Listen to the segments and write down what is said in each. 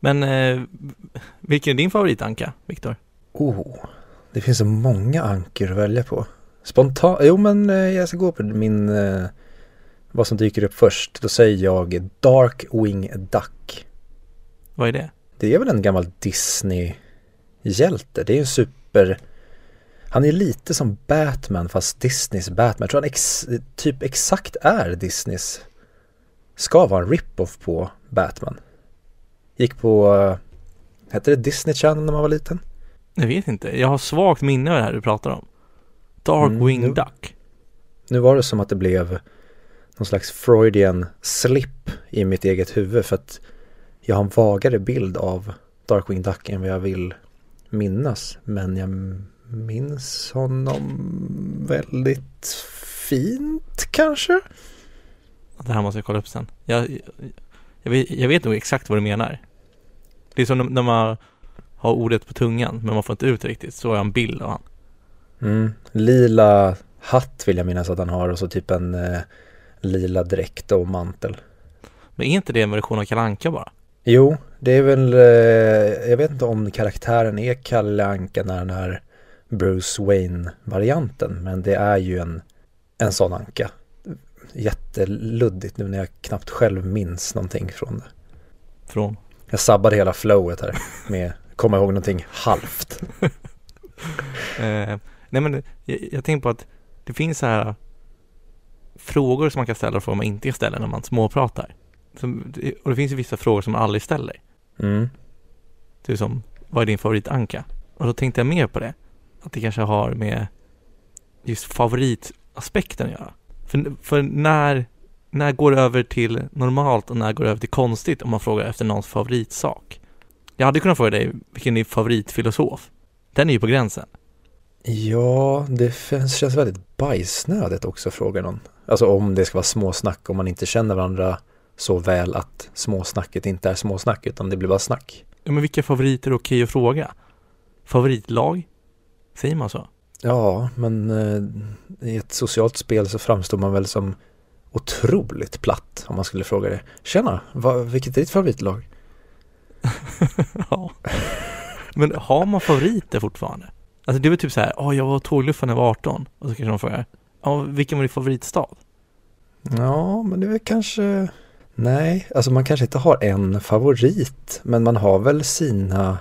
Men eh, vilken är din favoritanka, Viktor? Oh, det finns så många ankor att välja på. Spontant, jo men eh, jag ska gå på min, eh, vad som dyker upp först. Då säger jag Darkwing Duck. Vad är det? Det är väl en gammal Disney-hjälte. Det är en super, han är lite som Batman fast Disneys Batman. Jag tror han ex, typ exakt är Disneys, ska vara en rip-off på Batman. Gick på, hette det Disney Channel när man var liten? Jag vet inte, jag har svagt minne av det här du pratar om. Darkwing Mm, nu- Duck. Nu var det som att det blev någon slags Freudian slip i mitt eget huvud för att jag har en vagare bild av Darkwing Duck än vad jag vill minnas. Men jag minns honom väldigt fint kanske? Det här måste jag kolla upp sen. Jag, jag, jag, vet, jag vet nog exakt vad du menar. Det är som när man har ordet på tungan men man får inte ut riktigt. Så har jag en bild av han. Mm. Lila hatt vill jag minnas att han har och så typ en eh, lila dräkt och mantel. Men är inte det en version av Kalle Anka bara? Jo, det är väl, eh, jag vet inte om karaktären är Kalle Anka när den här Bruce Wayne-varianten, men det är ju en, en sån anka. Jätteluddigt nu när jag knappt själv minns någonting från det. Från? Jag sabbade hela flowet här med komma ihåg någonting halvt. Eh, nej men jag, jag tänker på att det finns så här frågor som man kan ställa och frågor man inte ställer när man småpratar. Som, och det finns ju vissa frågor som man aldrig ställer. Mm. Typ som, vad är din favoritanka? Och då tänkte jag mer på det. Att det kanske har med just favoritaspekten att göra. För, för när, när går det över till normalt och när går det över till konstigt om man frågar efter någons favoritsak? Jag hade kunnat fråga dig, vilken är din favoritfilosof? Den är ju på gränsen. Ja, det känns väldigt bajsnödigt också att fråga någon. Alltså om det ska vara småsnack, om man inte känner varandra så väl att småsnacket inte är småsnack utan det blir bara snack. Ja, men vilka favoriter är okej att fråga? Favoritlag? Säger man så? Ja, men eh, i ett socialt spel så framstår man väl som otroligt platt om man skulle fråga det. Tjena, vad, vilket är ditt favoritlag? ja. Men har man favoriter fortfarande? Alltså det är väl typ så här, ja jag var tågluffare när jag var 18 och så kanske de frågar, ja vilken var din favoritstad? Ja, men det är väl kanske... Nej, alltså man kanske inte har en favorit, men man har väl sina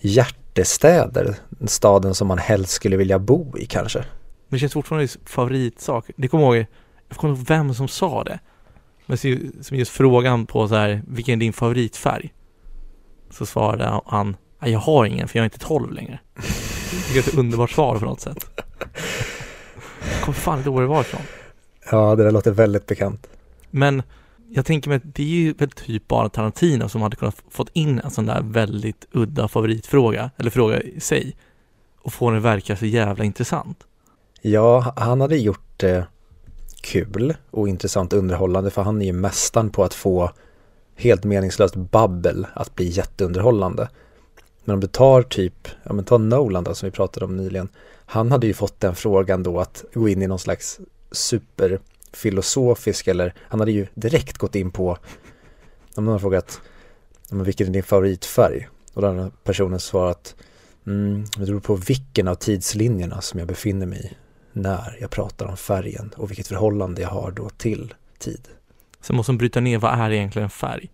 hjärtestäder. Staden som man helst skulle vilja bo i kanske. Men det känns fortfarande som favoritsak. Det kommer jag ihåg, jag kommer ihåg vem som sa det. Men som just frågan på så här, vilken är din favoritfärg? Så svarade han, "Nej, jag har ingen för jag är inte 12 längre. Det är ett underbart svar på något sätt. Jag kommer fan inte ihåg det var ifrån. Ja, det där låter väldigt bekant. Men jag tänker mig att det är ju väl typ bara Tarantino som hade kunnat fått in en sån där väldigt udda favoritfråga, eller fråga i sig, och få den att verka så jävla intressant. Ja, han hade gjort det kul och intressant underhållande för han är ju mästaren på att få helt meningslöst babbel att bli jätteunderhållande. Men om du tar typ, ja men ta Nolan då som vi pratade om nyligen. Han hade ju fått den frågan då att gå in i någon slags superfilosofisk eller han hade ju direkt gått in på om någon har frågat ja, men vilken är din favoritfärg? Och den personen svarat mm, det beror på vilken av tidslinjerna som jag befinner mig i när jag pratar om färgen och vilket förhållande jag har då till tid. Sen måste man bryta ner, vad är egentligen färg?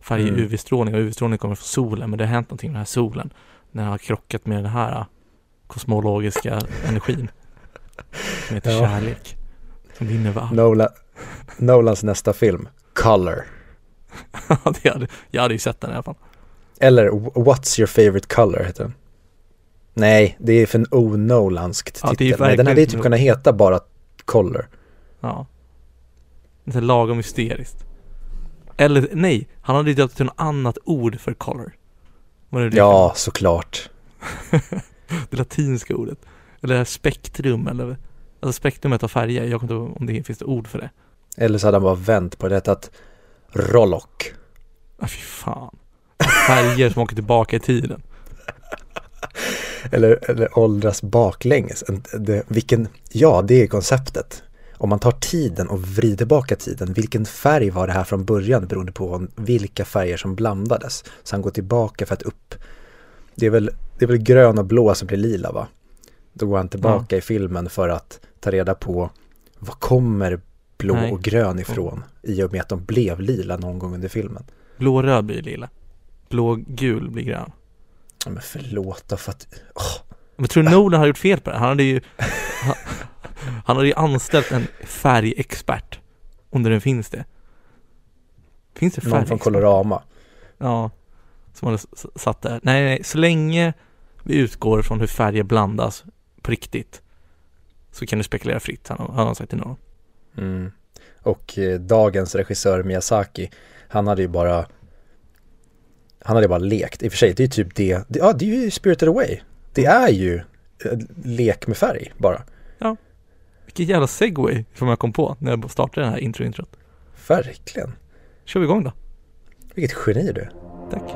Färg är Mm. UV-strålning och UV-strålning kommer från solen, men det har hänt någonting med den här solen. Den har krockat med den här äh, kosmologiska energin. Som heter Ja. kärlek. Som vinner över allt. Nolan, Nolans nästa film, Color. Jag hade ju sett den i alla fall. Eller What's your favorite color heter den. Nej, det är för en onolanskt Ja, det är titel. Nej, den hade ju typ kunnat heta bara Color. Ja. Det är lagom hysteriskt. Eller nej, han hade ju döpt till något annat ord för det? Ja, såklart. Det latinska ordet. Eller spektrum eller Alltså spektrumet av färger, jag kommer inte ihåg om det finns ett ord för det. Eller så hade han bara vänt på det att Rollock. Ah, fy fan. Färger som åker tillbaka i tiden. Eller, eller åldras baklänges. Det, vilken, ja, det är konceptet. om man tar tiden och vrider tillbaka tiden, vilken färg var det här från början beroende på vilka färger som blandades. Så han går tillbaka för att upp, det är väl, det är väl grön och blå som blir lila va? Då går han tillbaka ja. i filmen för att ta reda på var kommer blå Nej. och grön ifrån i och med att de blev lila någon gång under filmen. Blå-röd blir lila. Blå-gul blir grön. Ja, men förlåt då för att... Oh. Men tror du Nolan har gjort fel på det? Han hade ju han, han hade ju anställt en färgexpert Om det nu finns det Finns det Någon från Colorama Ja Som hade satt där Nej nej, så länge vi utgår från hur färger blandas på riktigt Så kan du spekulera fritt, har han sagt till någon mm. Och eh, dagens regissör Miyazaki Han hade ju bara Han hade bara lekt, i och för sig det är ju typ det, det Ja det är ju Spirited Away. Det är ju eh, lek med färg bara. Ja. Vilken jävla segway som jag kom på när jag startade den här intro-introt. Verkligen. Kör vi igång då. Vilket geni du Tack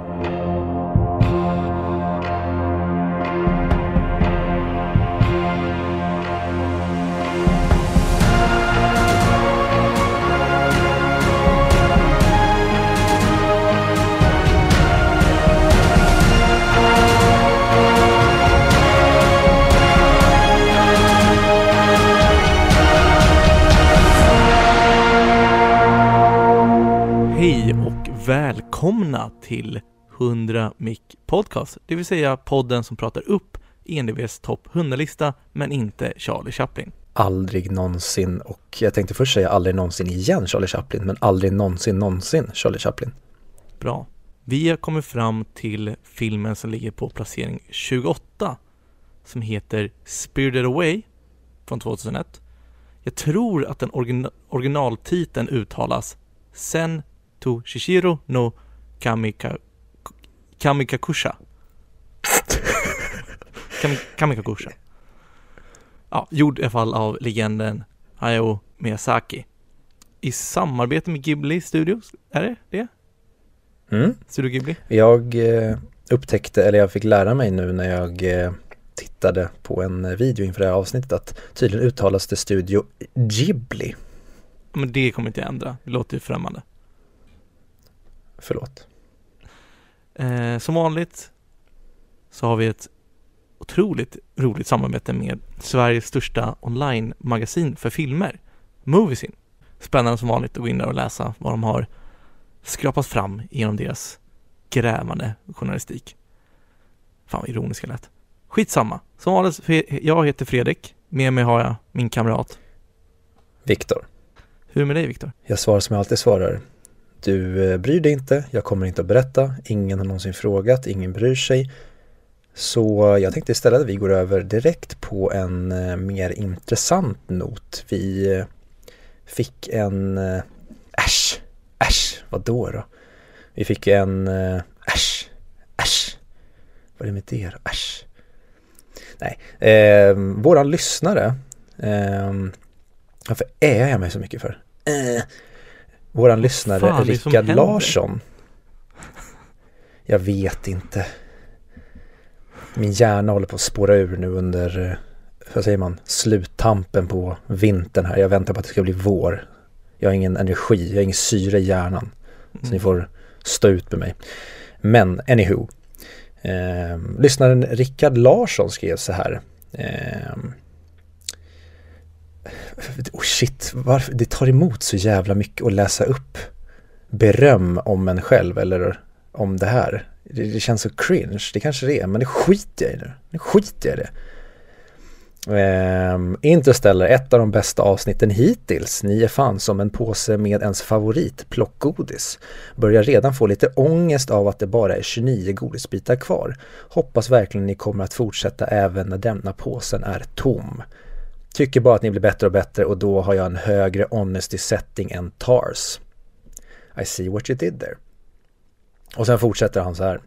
välkomna till 100 Mic Podcast, det vill säga podden som pratar upp ENDVs topp 100-lista, men inte Charlie Chaplin. Aldrig någonsin, och jag tänkte först säga aldrig någonsin igen Charlie Chaplin, men aldrig någonsin någonsin Charlie Chaplin. Bra. Vi har kommit fram till filmen som ligger på placering 28, som heter Spirited Away från 2001. Jag tror att den origin originaltiteln uttalas Sen to Shishiro no Kamika, Kamikakusha. Kam, Kamikakusha. Ja, gjord i alla fall av legenden Hayao Miyazaki. I samarbete med Ghibli Studios, är det det? Mm. Studio Ghibli? Jag eh, upptäckte, eller jag fick lära mig nu när jag eh, tittade på en video inför det här avsnittet att tydligen uttalas det Studio Ghibli. Men det kommer inte jag ändra, det låter ju främmande. Förlåt. Eh, som vanligt så har vi ett otroligt roligt samarbete med Sveriges största online-magasin för filmer, Moviesin. Spännande som vanligt att gå in där och läsa vad de har skrapat fram genom deras grävande journalistik. Fan vad ironisk jag lät. Skitsamma. Som vanligt, jag heter Fredrik. Med mig har jag min kamrat Viktor. Hur är det med dig Viktor? Jag svarar som jag alltid svarar. Du eh, bryr dig inte, jag kommer inte att berätta, ingen har någonsin frågat, ingen bryr sig. Så jag tänkte istället att vi går över direkt på en eh, mer intressant not. Vi eh, fick en äsch, äsch, vad då då? Vi fick en äsch, äsch, vad är det med det då? Äsch. Nej, eh, våran lyssnare, eh, varför är jag mig så mycket för? Eh, Våran lyssnare Rickard Larsson. Jag vet inte. Min hjärna håller på att spåra ur nu under, eh, vad säger man, sluttampen på vintern här. Jag väntar på att det ska bli vår. Jag har ingen energi, jag har ingen syre i hjärnan. Så ni mm. får stå ut med mig. Men anywho. Eh, lyssnaren Rickard Larsson skrev så här. Eh, oh shit, varför, det tar emot så jävla mycket att läsa upp beröm om en själv eller om det här. Det, det känns så cringe, det kanske det är, men det skiter jag i nu. Nu skiter jag i det. Um, Interstellar, ett av de bästa avsnitten hittills. Ni är fan som en påse med ens favorit, plockgodis. Börjar redan få lite ångest av att det bara är 29 godisbitar kvar. Hoppas verkligen ni kommer att fortsätta även när denna påsen är tom. Tycker bara att ni blir bättre och bättre och då har jag en högre honesty setting än TARS. I see what you did there. Och sen fortsätter han så här.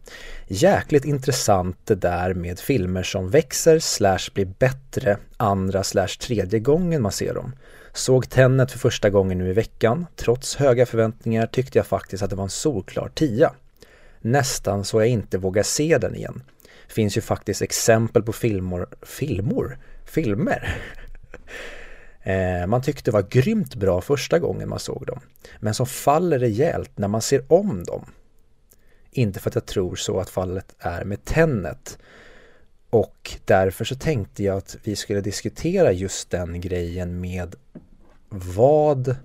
Jäkligt intressant det där med filmer som växer slash blir bättre andra slash tredje gången man ser dem. Såg Tenet för första gången nu i veckan. Trots höga förväntningar tyckte jag faktiskt att det var en solklar tia. Nästan så jag inte vågar se den igen. Finns ju faktiskt exempel på filmor, filmor? Filmer Eh, man tyckte var grymt bra första gången man såg dem. Men som faller rejält när man ser om dem. Inte för att jag tror så att fallet är med tennet. Och därför så tänkte jag att vi skulle diskutera just den grejen med vad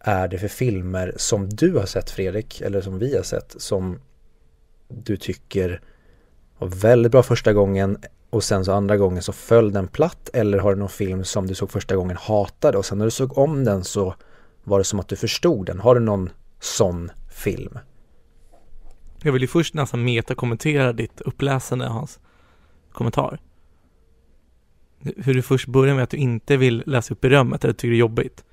är det för filmer som du har sett Fredrik, eller som vi har sett, som du tycker var väldigt bra första gången och sen så andra gången så föll den platt eller har du någon film som du såg första gången hatade och sen när du såg om den så var det som att du förstod den. Har du någon sån film? Jag vill ju först nästan meta-kommentera ditt uppläsande hans kommentar. Hur du först börjar med att du inte vill läsa upp berömmet eller tycker det är jobbigt.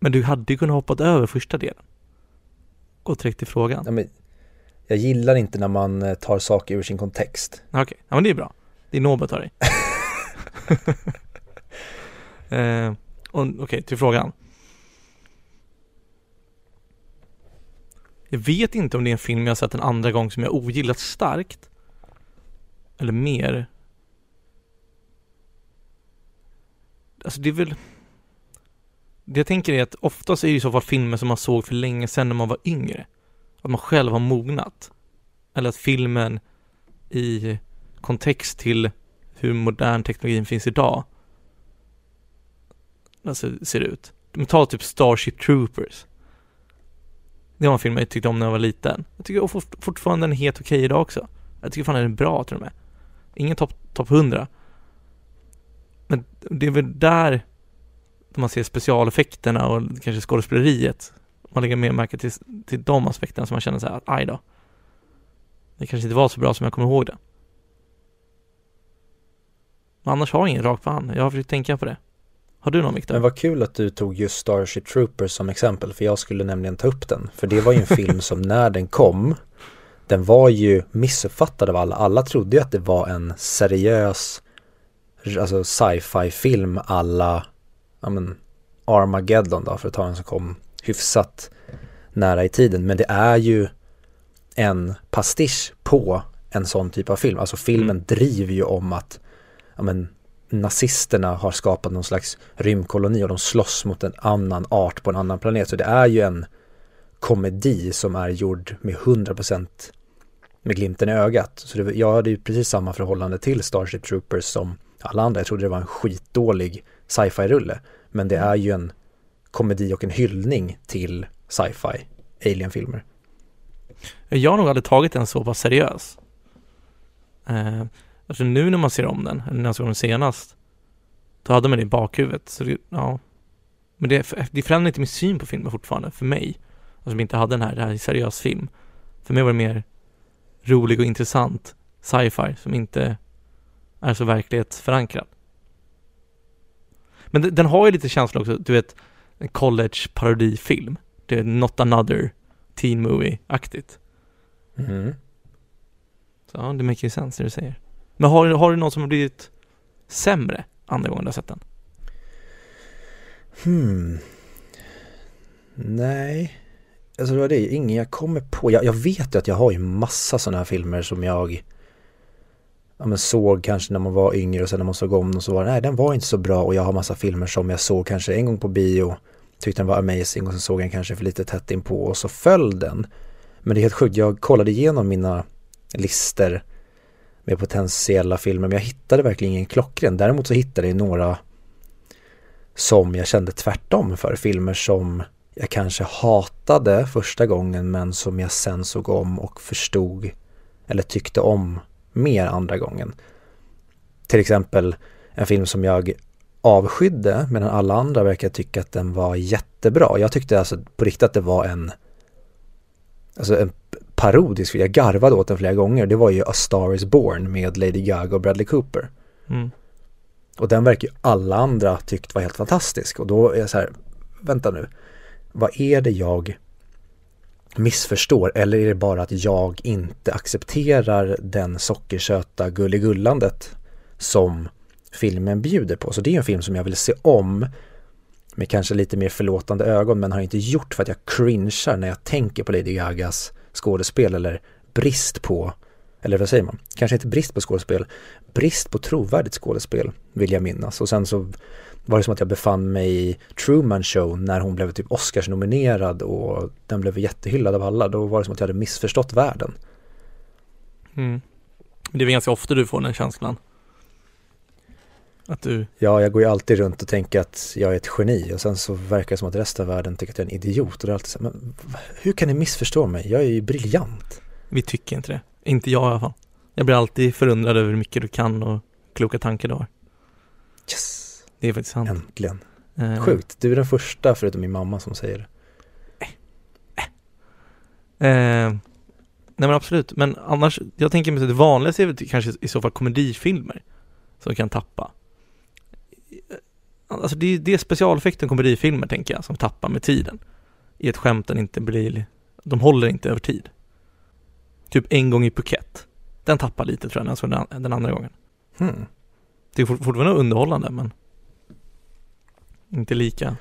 Men du hade ju kunnat hoppat över första delen. Gått direkt till frågan. Ja, men jag gillar inte när man eh, tar saker ur sin kontext. Okej, okay. ja men det är bra. Det är nobelt av dig. eh, Okej, okay, till frågan. Jag vet inte om det är en film jag sett en andra gång som jag ogillat starkt. Eller mer. Alltså det är väl Det jag tänker är att oftast är det i så fall filmer som man såg för länge sedan när man var yngre. Att man själv har mognat. Eller att filmen i kontext till hur modern teknologin finns idag alltså ser ut. Men ta typ Starship Troopers. Det var en film jag tyckte om när jag var liten. Jag tycker fortfarande den är helt okej idag också. Jag tycker fan den är bra till och med. Ingen topp top 100. Men det är väl där man ser specialeffekterna och kanske skådespeleriet. Man lägger mer märke till, till de aspekterna som man känner så här att aj då. Det kanske inte var så bra som jag kommer ihåg det. Men annars har jag ingen rak på hand. Jag har försökt tänka på det. Har du någon Viktor? Men vad kul att du tog just Starship Troopers som exempel för jag skulle nämligen ta upp den. För det var ju en film som när den kom den var ju missuppfattad av alla. Alla trodde ju att det var en seriös alltså sci-fi film alla ja men Armageddon då för att ta en som kom hyfsat nära i tiden. Men det är ju en pastisch på en sån typ av film. Alltså filmen mm. driver ju om att ja men, nazisterna har skapat någon slags rymdkoloni och de slåss mot en annan art på en annan planet. Så det är ju en komedi som är gjord med 100% med glimten i ögat. Så det, jag hade ju precis samma förhållande till Starship Troopers som alla andra. Jag trodde det var en skitdålig sci-fi-rulle. Men det är ju en komedi och en hyllning till sci-fi alien-filmer. Jag har nog aldrig tagit den så pass seriös. Eh, alltså nu när man ser om den, eller när jag såg den senast, då hade man det i bakhuvudet. Så det, ja. Men det, det förändrar inte min syn på filmen fortfarande, för mig. Alltså som inte hade den här, det här är seriös film. För mig var det mer rolig och intressant sci-fi som inte är så verklighetsförankrad. Men den har ju lite känsla också, du vet, en college-parodifilm. Det är Not Another Teen Movie-aktigt. Mm. Så ja, det makes sense det du säger. Men har, har du någon som har blivit sämre andra gången du har sett den? Hmm. Nej. Alltså det var det, ingen jag kommer på. Jag, jag vet ju att jag har ju massa sådana här filmer som jag ja, men såg kanske när man var yngre och sen när man såg om den så var det, nej den var inte så bra och jag har massa filmer som jag såg kanske en gång på bio tyckte den var amazing och sen såg jag den kanske för lite tätt in på och så föll den. Men det är helt sjukt, jag kollade igenom mina lister med potentiella filmer men jag hittade verkligen ingen klockren. Däremot så hittade jag några som jag kände tvärtom för, filmer som jag kanske hatade första gången men som jag sen såg om och förstod eller tyckte om mer andra gången. Till exempel en film som jag avskydde medan alla andra verkar tycka att den var jättebra. Jag tyckte alltså på riktigt att det var en alltså en parodisk film. Jag garvade åt den flera gånger. Det var ju A Star Is Born med Lady Gaga och Bradley Cooper. Mm. Och den verkar ju alla andra tyckt var helt fantastisk. Och då är jag så här, vänta nu, vad är det jag missförstår eller är det bara att jag inte accepterar den sockersöta gulligullandet som filmen bjuder på. Så det är en film som jag vill se om med kanske lite mer förlåtande ögon men har inte gjort för att jag cringear när jag tänker på Lady Gagas skådespel eller brist på eller vad säger man, kanske inte brist på skådespel, brist på trovärdigt skådespel vill jag minnas. Och sen så var det som att jag befann mig i Truman Show när hon blev typ Oscars-nominerad och den blev jättehyllad av alla. Då var det som att jag hade missförstått världen. Mm. Det är väl ganska ofta du får den känslan. Att du... Ja, jag går ju alltid runt och tänker att jag är ett geni och sen så verkar det som att resten av världen tycker att jag är en idiot. Och det är alltid så här, men hur kan ni missförstå mig? Jag är ju briljant. Vi tycker inte det. Inte jag i alla fall. Jag blir alltid förundrad över hur mycket du kan och kloka tankar du har. Yes! Det är faktiskt sant. Äntligen. Eh, Sjukt. Du är den första förutom min mamma som säger det. Eh, nej men absolut, men annars, jag tänker mig att det vanligaste är väl kanske i så fall komedifilmer som kan tappa. Alltså det är, det specialeffekten komedifilmer tänker jag som tappar med tiden. I ett skämten inte blir, de håller inte över tid. Typ en gång i Phuket. Den tappar lite tror jag när jag såg den, den andra gången. Hmm. Det är fort- fortfarande underhållande men inte lika.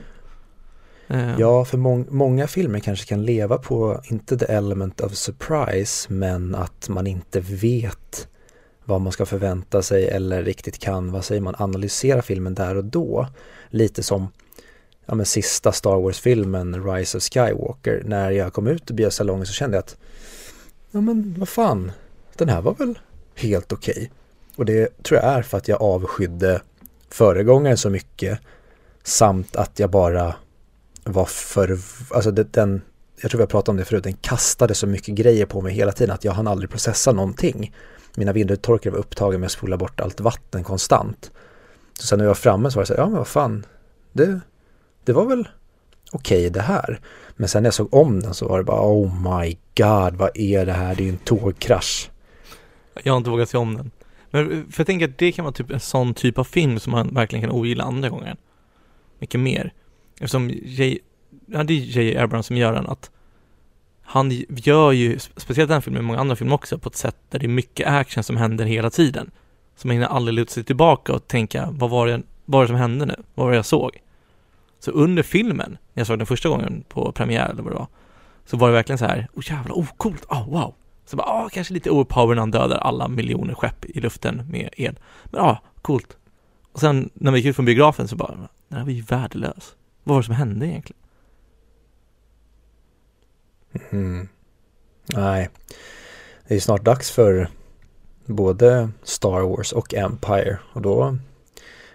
Eh, Ja, för mång- många filmer kanske kan leva på, inte the element of surprise, men att man inte vet vad man ska förvänta sig eller riktigt kan, vad säger man, analysera filmen där och då. Lite som ja, men sista Star Wars-filmen, Rise of Skywalker. När jag kom ut i biosalongen så kände jag att, ja men vad fan, den här var väl helt okej. Och det tror jag är för att jag avskydde föregångaren så mycket samt att jag bara var för, alltså det, den, jag tror vi har pratat om det förut, den kastade så mycket grejer på mig hela tiden att jag hann aldrig processa någonting. Mina vindrutetorkare var upptagen med att spola bort allt vatten konstant. Så sen när jag var framme så var det så här, ja men vad fan, det, det var väl okej det här. Men sen när jag såg om den så var det bara, oh my god, vad är det här? Det är ju en tågkrasch. Jag har inte vågat se om den. Men för jag tänker att det kan vara typ en sån typ av film som man verkligen kan ogilla andra gången. Mycket mer. Eftersom J, ja, det är J. Abrams som gör den, att han gör ju, speciellt den filmen, många andra filmer också, på ett sätt där det är mycket action som händer hela tiden. Så man hinner aldrig luta sig tillbaka och tänka, vad var det, vad var det som hände nu? Vad var det jag såg? Så under filmen, när jag såg den första gången på premiär eller vad det var, så var det verkligen så här, oh jävlar, oh coolt, oh wow. Så bara, ah, kanske lite overpower när han dödar alla miljoner skepp i luften med el. Men ja, oh, coolt. Och sen när vi gick ut från biografen så bara, den här var ju värdelös. Vad var det som hände egentligen? Mm. Nej, det är snart dags för både Star Wars och Empire och då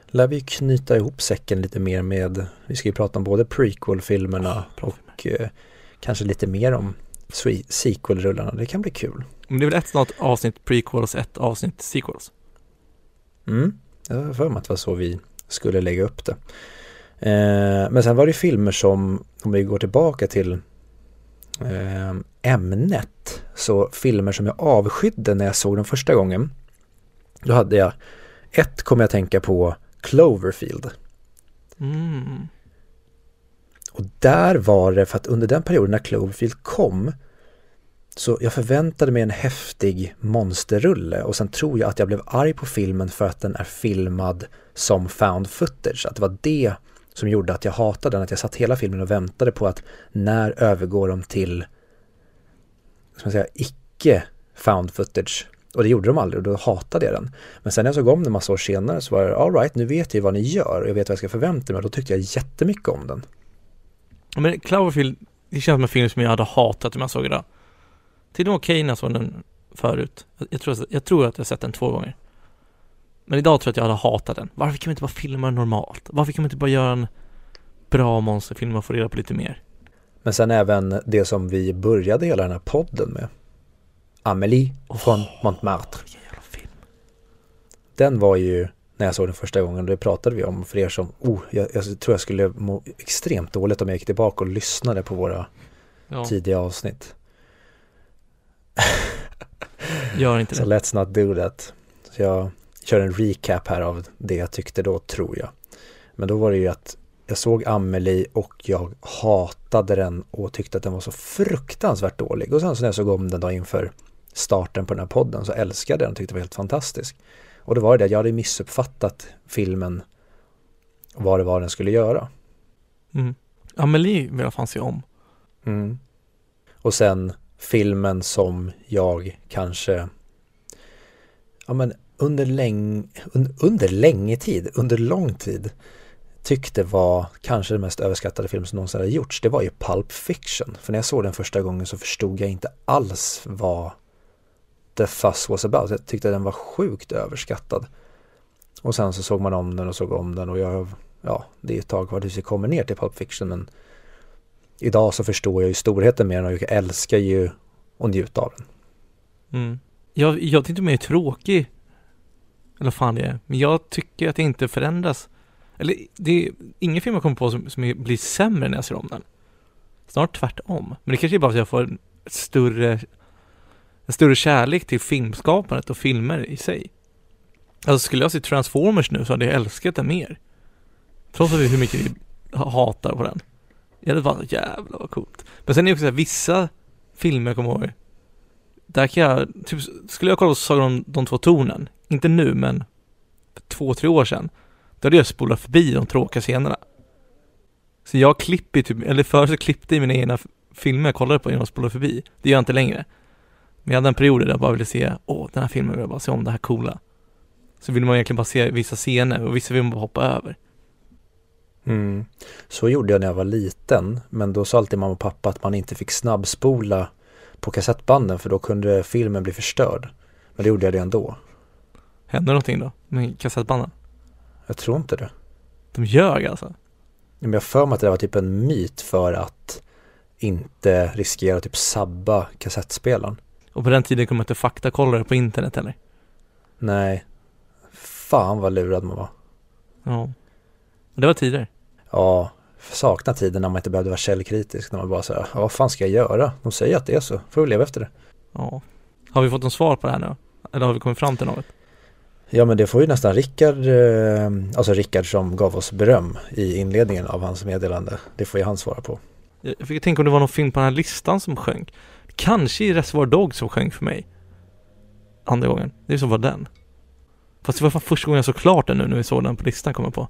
lär vi knyta ihop säcken lite mer med, vi ska ju prata om både prequel-filmerna bra och eh, kanske lite mer om sequel-rullarna. Det kan bli kul. Men det är väl ett snart avsnitt prequels, ett avsnitt sequels. Mm, jag har för mig att det var så vi skulle lägga upp det. Eh, men sen var det filmer som, om vi går tillbaka till ämnet, så filmer som jag avskydde när jag såg den första gången. Då hade jag, ett kommer jag tänka på Cloverfield. Mm. Och där var det för att under den perioden när Cloverfield kom så jag förväntade mig en häftig monsterrulle och sen tror jag att jag blev arg på filmen för att den är filmad som found footage. Att det var det som gjorde att jag hatade den, att jag satt hela filmen och väntade på att när övergår de till ska man säga, icke found footage. Och det gjorde de aldrig och då hatade jag den. Men sen när jag såg om den massa år senare så var det alright, nu vet jag vad ni gör och jag vet vad jag ska förvänta mig och då tyckte jag jättemycket om den. Men Cloverfield, det känns som en film som jag hade hatat om jag såg idag. Till och med okej när jag såg den förut. Jag, jag, tror, jag tror att jag sett den två gånger. Men idag tror jag att jag hade hatat den. Varför kan man inte bara filma normalt? Varför kan man inte bara göra en bra monsterfilm och få reda på lite mer? Men sen även det som vi började hela den här podden med. Amelie från Montmartre. Jävla film. Den var ju, när jag såg den första gången, det pratade vi om för er som, oh, jag, jag tror jag skulle må extremt dåligt om jag gick tillbaka och lyssnade på våra Ja, tidiga avsnitt. gör inte Så det. let's not do that. Så jag kör en recap här av det jag tyckte då, tror jag. Men då var det ju att jag såg Amelie och jag hatade den och tyckte att den var så fruktansvärt dålig. Och sen så när jag såg om den då inför starten på den här podden så älskade jag den och tyckte det var helt fantastisk. Och då var det det, jag hade missuppfattat filmen och vad det var den skulle göra. Mm. Amelie vill jag fan se om. Mm. Och sen filmen som jag kanske ja men under, läng, un, under länge tid, under lång tid tyckte var kanske den mest överskattade film som någonsin hade gjorts, det var ju Pulp Fiction. För när jag såg den första gången så förstod jag inte alls vad the fuss was about. Jag tyckte den var sjukt överskattad. Och sen så såg man om den och såg om den och jag, ja, det är ett tag kvar tills vi kommer ner till Pulp Fiction men idag så förstår jag ju storheten med den och jag älskar ju att njuta av den. Mm. Jag, jag tyckte mer tråkig, eller vad fan det är, men jag tycker att det inte förändras. Eller det är ingen film jag kommer på som, som blir sämre när jag ser om den. Snart tvärtom. Men det kanske är bara för att jag får en större, en större kärlek till filmskapandet och filmer i sig. Alltså skulle jag se Transformers nu så hade jag älskat den mer. Trots att vi hur mycket vi hatar på den. Jag hade bara, jävlar vad coolt. Men sen är det också så här, vissa filmer jag kommer ihåg, där kan jag, typ, skulle jag kolla på Sagan om de två tornen, inte nu men för två, tre år sedan, då hade jag spolat förbi de tråkiga scenerna. Så jag klipper typ, eller förr så klippte jag mina egna filmer jag kollade på genom att spola förbi. Det gör jag inte längre. Men jag hade en period där jag bara ville se, åh, den här filmen vill jag bara se om, det här coola. Så vill man egentligen bara se vissa scener och vissa vill man bara hoppa över. Mm. Så gjorde jag när jag var liten, men då sa alltid mamma och pappa att man inte fick snabbspola på kassettbanden för då kunde filmen bli förstörd. Men det gjorde jag det ändå. Hände någonting då med kassettbanden? Jag tror inte det. De ljög alltså? Men jag för mig att det var typ en myt för att inte riskera typ sabba kassettspelaren. Och på den tiden kunde man inte faktakolla på internet eller? Nej. Fan vad lurad man var. Ja. Det var tider. Ja, saknar tiden när man inte behövde vara källkritisk. När man bara säger, ja, vad fan ska jag göra? De säger att det är så, får vi leva efter det. Ja. Har vi fått någon svar på det här nu? Eller har vi kommit fram till något? Ja men det får ju nästan Rickard, eh, alltså Rickard som gav oss beröm i inledningen av hans meddelande. Det får ju han svara på. Jag fick tänka om det var någon film på den här listan som sjönk. Kanske i Reservoir Dogs som sjönk för mig. Andra gången. Det är så var den. Fast det var fan första gången jag såg klart den nu när vi såg den på listan kommer på.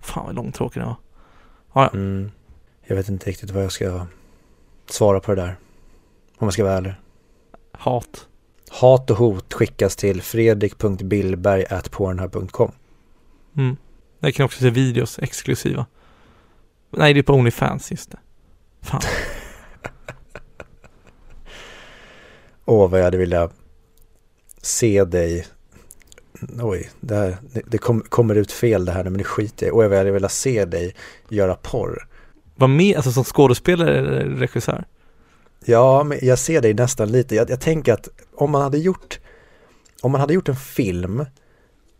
Fan vad långtråkig den var. Ja. Mm. Jag vet inte riktigt vad jag ska svara på det där. Om jag ska vara ärlig. Hat. Hat och hot skickas till fredrik.billberg.pornhub.com Mm. Jag kan också se videos exklusiva. Nej, det är på Onlyfans, just det. Fan. Åh, vad jag hade velat se dig Oj, det, här, det, kom, kommer ut fel det här nu men det skiter jag i. Vad jag hade velat se dig göra porr. Var med, alltså som skådespelare eller regissör? Ja, men jag ser dig nästan lite. Jag, jag tänker att om man hade gjort om man hade gjort en film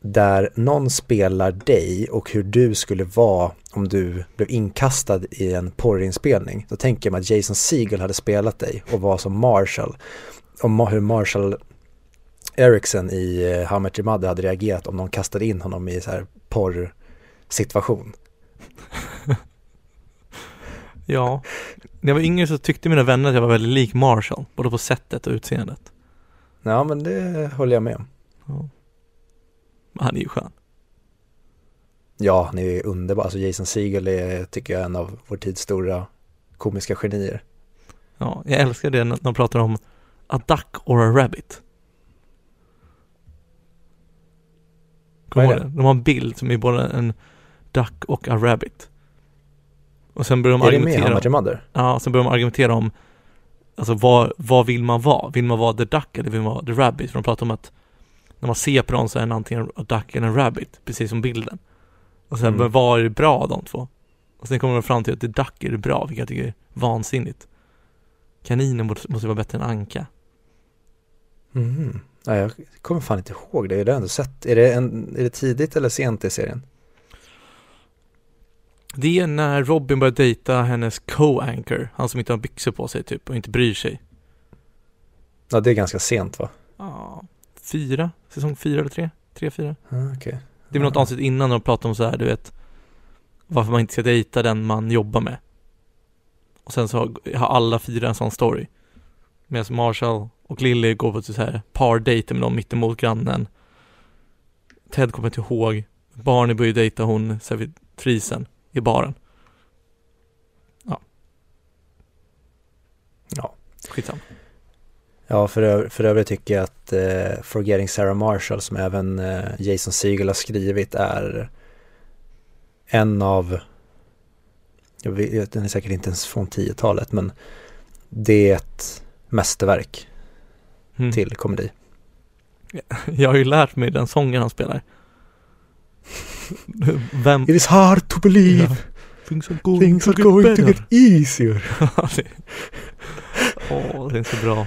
där någon spelar dig och hur du skulle vara om du blev inkastad i en porrinspelning. Då tänker man att Jason Segel hade spelat dig och var som Marshall. Och hur Marshall Ericsson i eh, How Much Mother hade reagerat om någon kastade in honom i så här porrsituation. ja, när jag var yngre så tyckte mina vänner att jag var väldigt lik Marshall, både på sättet och utseendet. Ja, men det håller jag med om. Ja. Han är ju skön. Ja, han är underbar. Alltså Jason Segel är, tycker jag, en av vår tids stora komiska genier. Ja, jag älskar det när de pratar om a duck or a rabbit. Kommer det? De har en bild som är både en duck och a rabbit. Och sen börjar de är argumentera. Är det med Mother? Ja, sen börjar de argumentera om Alltså vad, vad vill man vara? Vill man vara the duck eller vill man vara the rabbit? För de pratar om att när man ser på dem så är den antingen a duck eller en rabbit, precis som bilden. Och sen, Mm. men vad är det bra de två? Och sen kommer de fram till att the duck är det bra, vilket jag tycker är vansinnigt. Kaninen måste måste vara bättre än anka. Mhm. Nej, jag kommer fan inte ihåg det. Jag har ändå sett. Är det, en, är det tidigt eller sent i serien? Det är när Robin börjar dejta hennes co-anchor, han som inte har byxor på sig typ och inte bryr sig. Ja, det är ganska sent va? Ja, fyra, säsong fyra eller tre? Tre, fyra? Ah, Okej. Det är väl något Ja. avsnitt innan de pratar om så här, du vet Varför man inte ska dejta den man jobbar med Och sen så har- har alla fyra en sån story Medan Marshall och Lily går på så här par-date med någon mittemot grannen. Ted kommer inte ihåg. Barney börjar dejta hon servitrisen i baren. Ja. Ja. Skitsamma. Ja, för, ö- för övrigt tycker jag att eh, Forgetting Sarah Marshall som även eh, Jason Segel har skrivit är en av, jag vet, den är säkert inte ens från 10-talet, men det är ett mästerverk Mm. till komedi. Jag har ju lärt mig den sången han spelar. Vem? It is hard to believe Ja. Things are going, things to, are get going to get easier. Åh, det är så bra.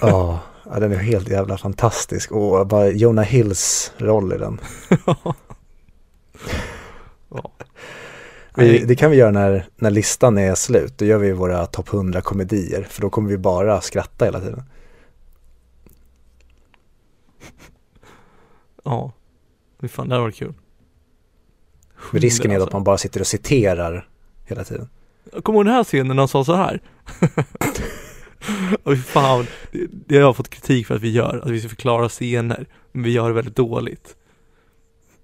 Ja, den är helt jävla fantastisk och bara Jonah Hills roll i den. ja. Vi, det kan vi göra när, när listan är slut. Då gör vi våra topp 100 komedier. För då kommer vi bara skratta hela tiden. Ja. Fy fan, det hade varit kul. Men risken är Hundra, att man bara sitter och citerar hela tiden. alltså. Kommer ihåg den här scenen när han sa så här? Oj fan, det, det har jag fått kritik för att vi gör, att vi ska förklara scener. Men vi gör det väldigt dåligt.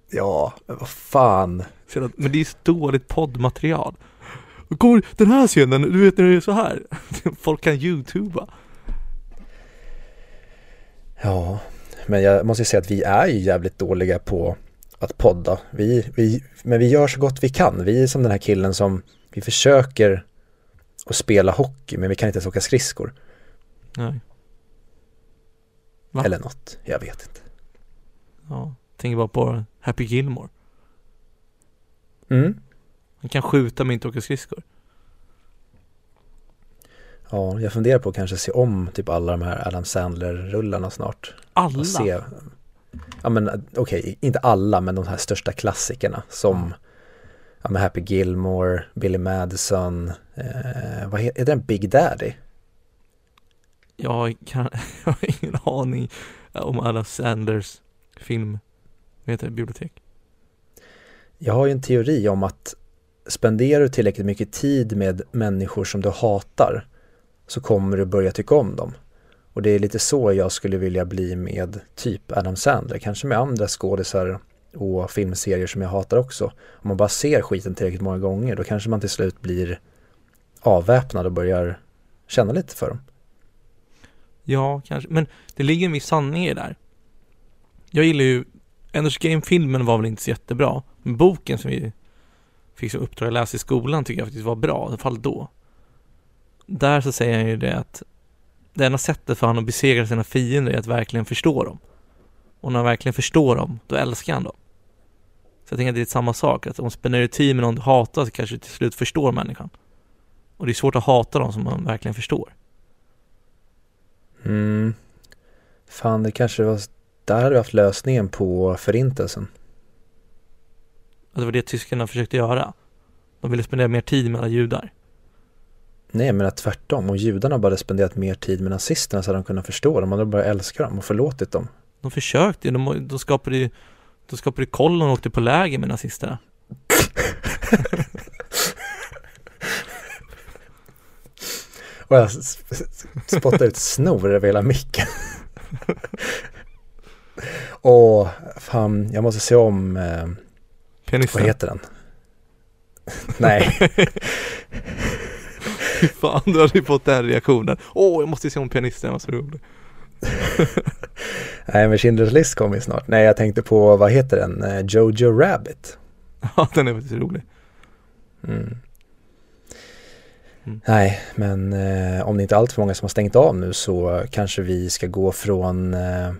Ja, vad fan. Men det är så dåligt poddmaterial. Och Kommer den här scenen, du vet när det är så här. Folk kan youtuba. Ja, men jag måste säga att vi är ju jävligt dåliga på att podda. Vi, vi, men vi gör så gott vi kan. Vi är som den här killen som vi försöker att spela hockey men vi kan inte ens åka skridskor. Nej. Va? Eller något, jag vet inte. Ja, tänker bara på Happy Gilmore. Mm. Han kan skjuta men inte åka skridskor. Ja, jag funderar på att kanske se om typ alla de här Adam Sandler-rullarna snart. Alla? Och se, ja men okej, inte alla men de här största klassikerna som ja, men Happy Gilmore, Billy Madison, eh, vad heter den, Big Daddy? Jag, kan, jag har ingen aning om Adam Sanders film, vad heter det, bibliotek? Jag har ju en teori om att spenderar du tillräckligt mycket tid med människor som du hatar så kommer du börja tycka om dem. Och det är lite så jag skulle vilja bli med typ Adam Sandler, kanske med andra skådisar och filmserier som jag hatar också. Om man bara ser skiten tillräckligt många gånger då kanske man till slut blir avväpnad och börjar känna lite för dem. Ja, kanske, men det ligger en viss sanning i det där. Jag gillar ju, Enders Game-filmen var väl inte så jättebra, men boken som vi fick som uppdrag att läsa i skolan tycker jag faktiskt var bra, i alla fall då. Där så säger han ju det att det enda sättet för honom att besegra sina fiender är att verkligen förstå dem. Och när han verkligen förstår dem, då älskar han dem. Så jag tänker att det är samma sak, att om spenderar du tid med någon du hatar så kanske du till slut förstår människan. Och det är svårt att hata dem som man verkligen förstår. Mm. Fan, det kanske var, där hade vi haft lösningen på förintelsen. Att det var det tyskarna försökte göra. De ville spendera mer tid med alla judar. Nej, men att tvärtom. Om judarna bara hade spenderat mer tid med nazisterna så hade de kunnat förstå dem. Man hade bara älskat dem och förlåtit dem. De försökte ju, de, de skapade ju de skapade kollon och åkte på läger med nazisterna. Och jag s- s- spottar ut snor över hela micken. Åh, fan, jag måste se om, eh, Pianisten. vad heter den? Nej, fan, du hade ju fått den reaktionen. Åh, jag måste se om pianisten, var så rolig. nej men Schindler's list kommer ju snart. Nej, jag tänkte på, vad heter den? Eh, Jojo Rabbit. Ja, den är faktiskt rolig. Mm. Mm. Nej, men eh, om det inte är allt för många som har stängt av nu så kanske vi ska gå från eh,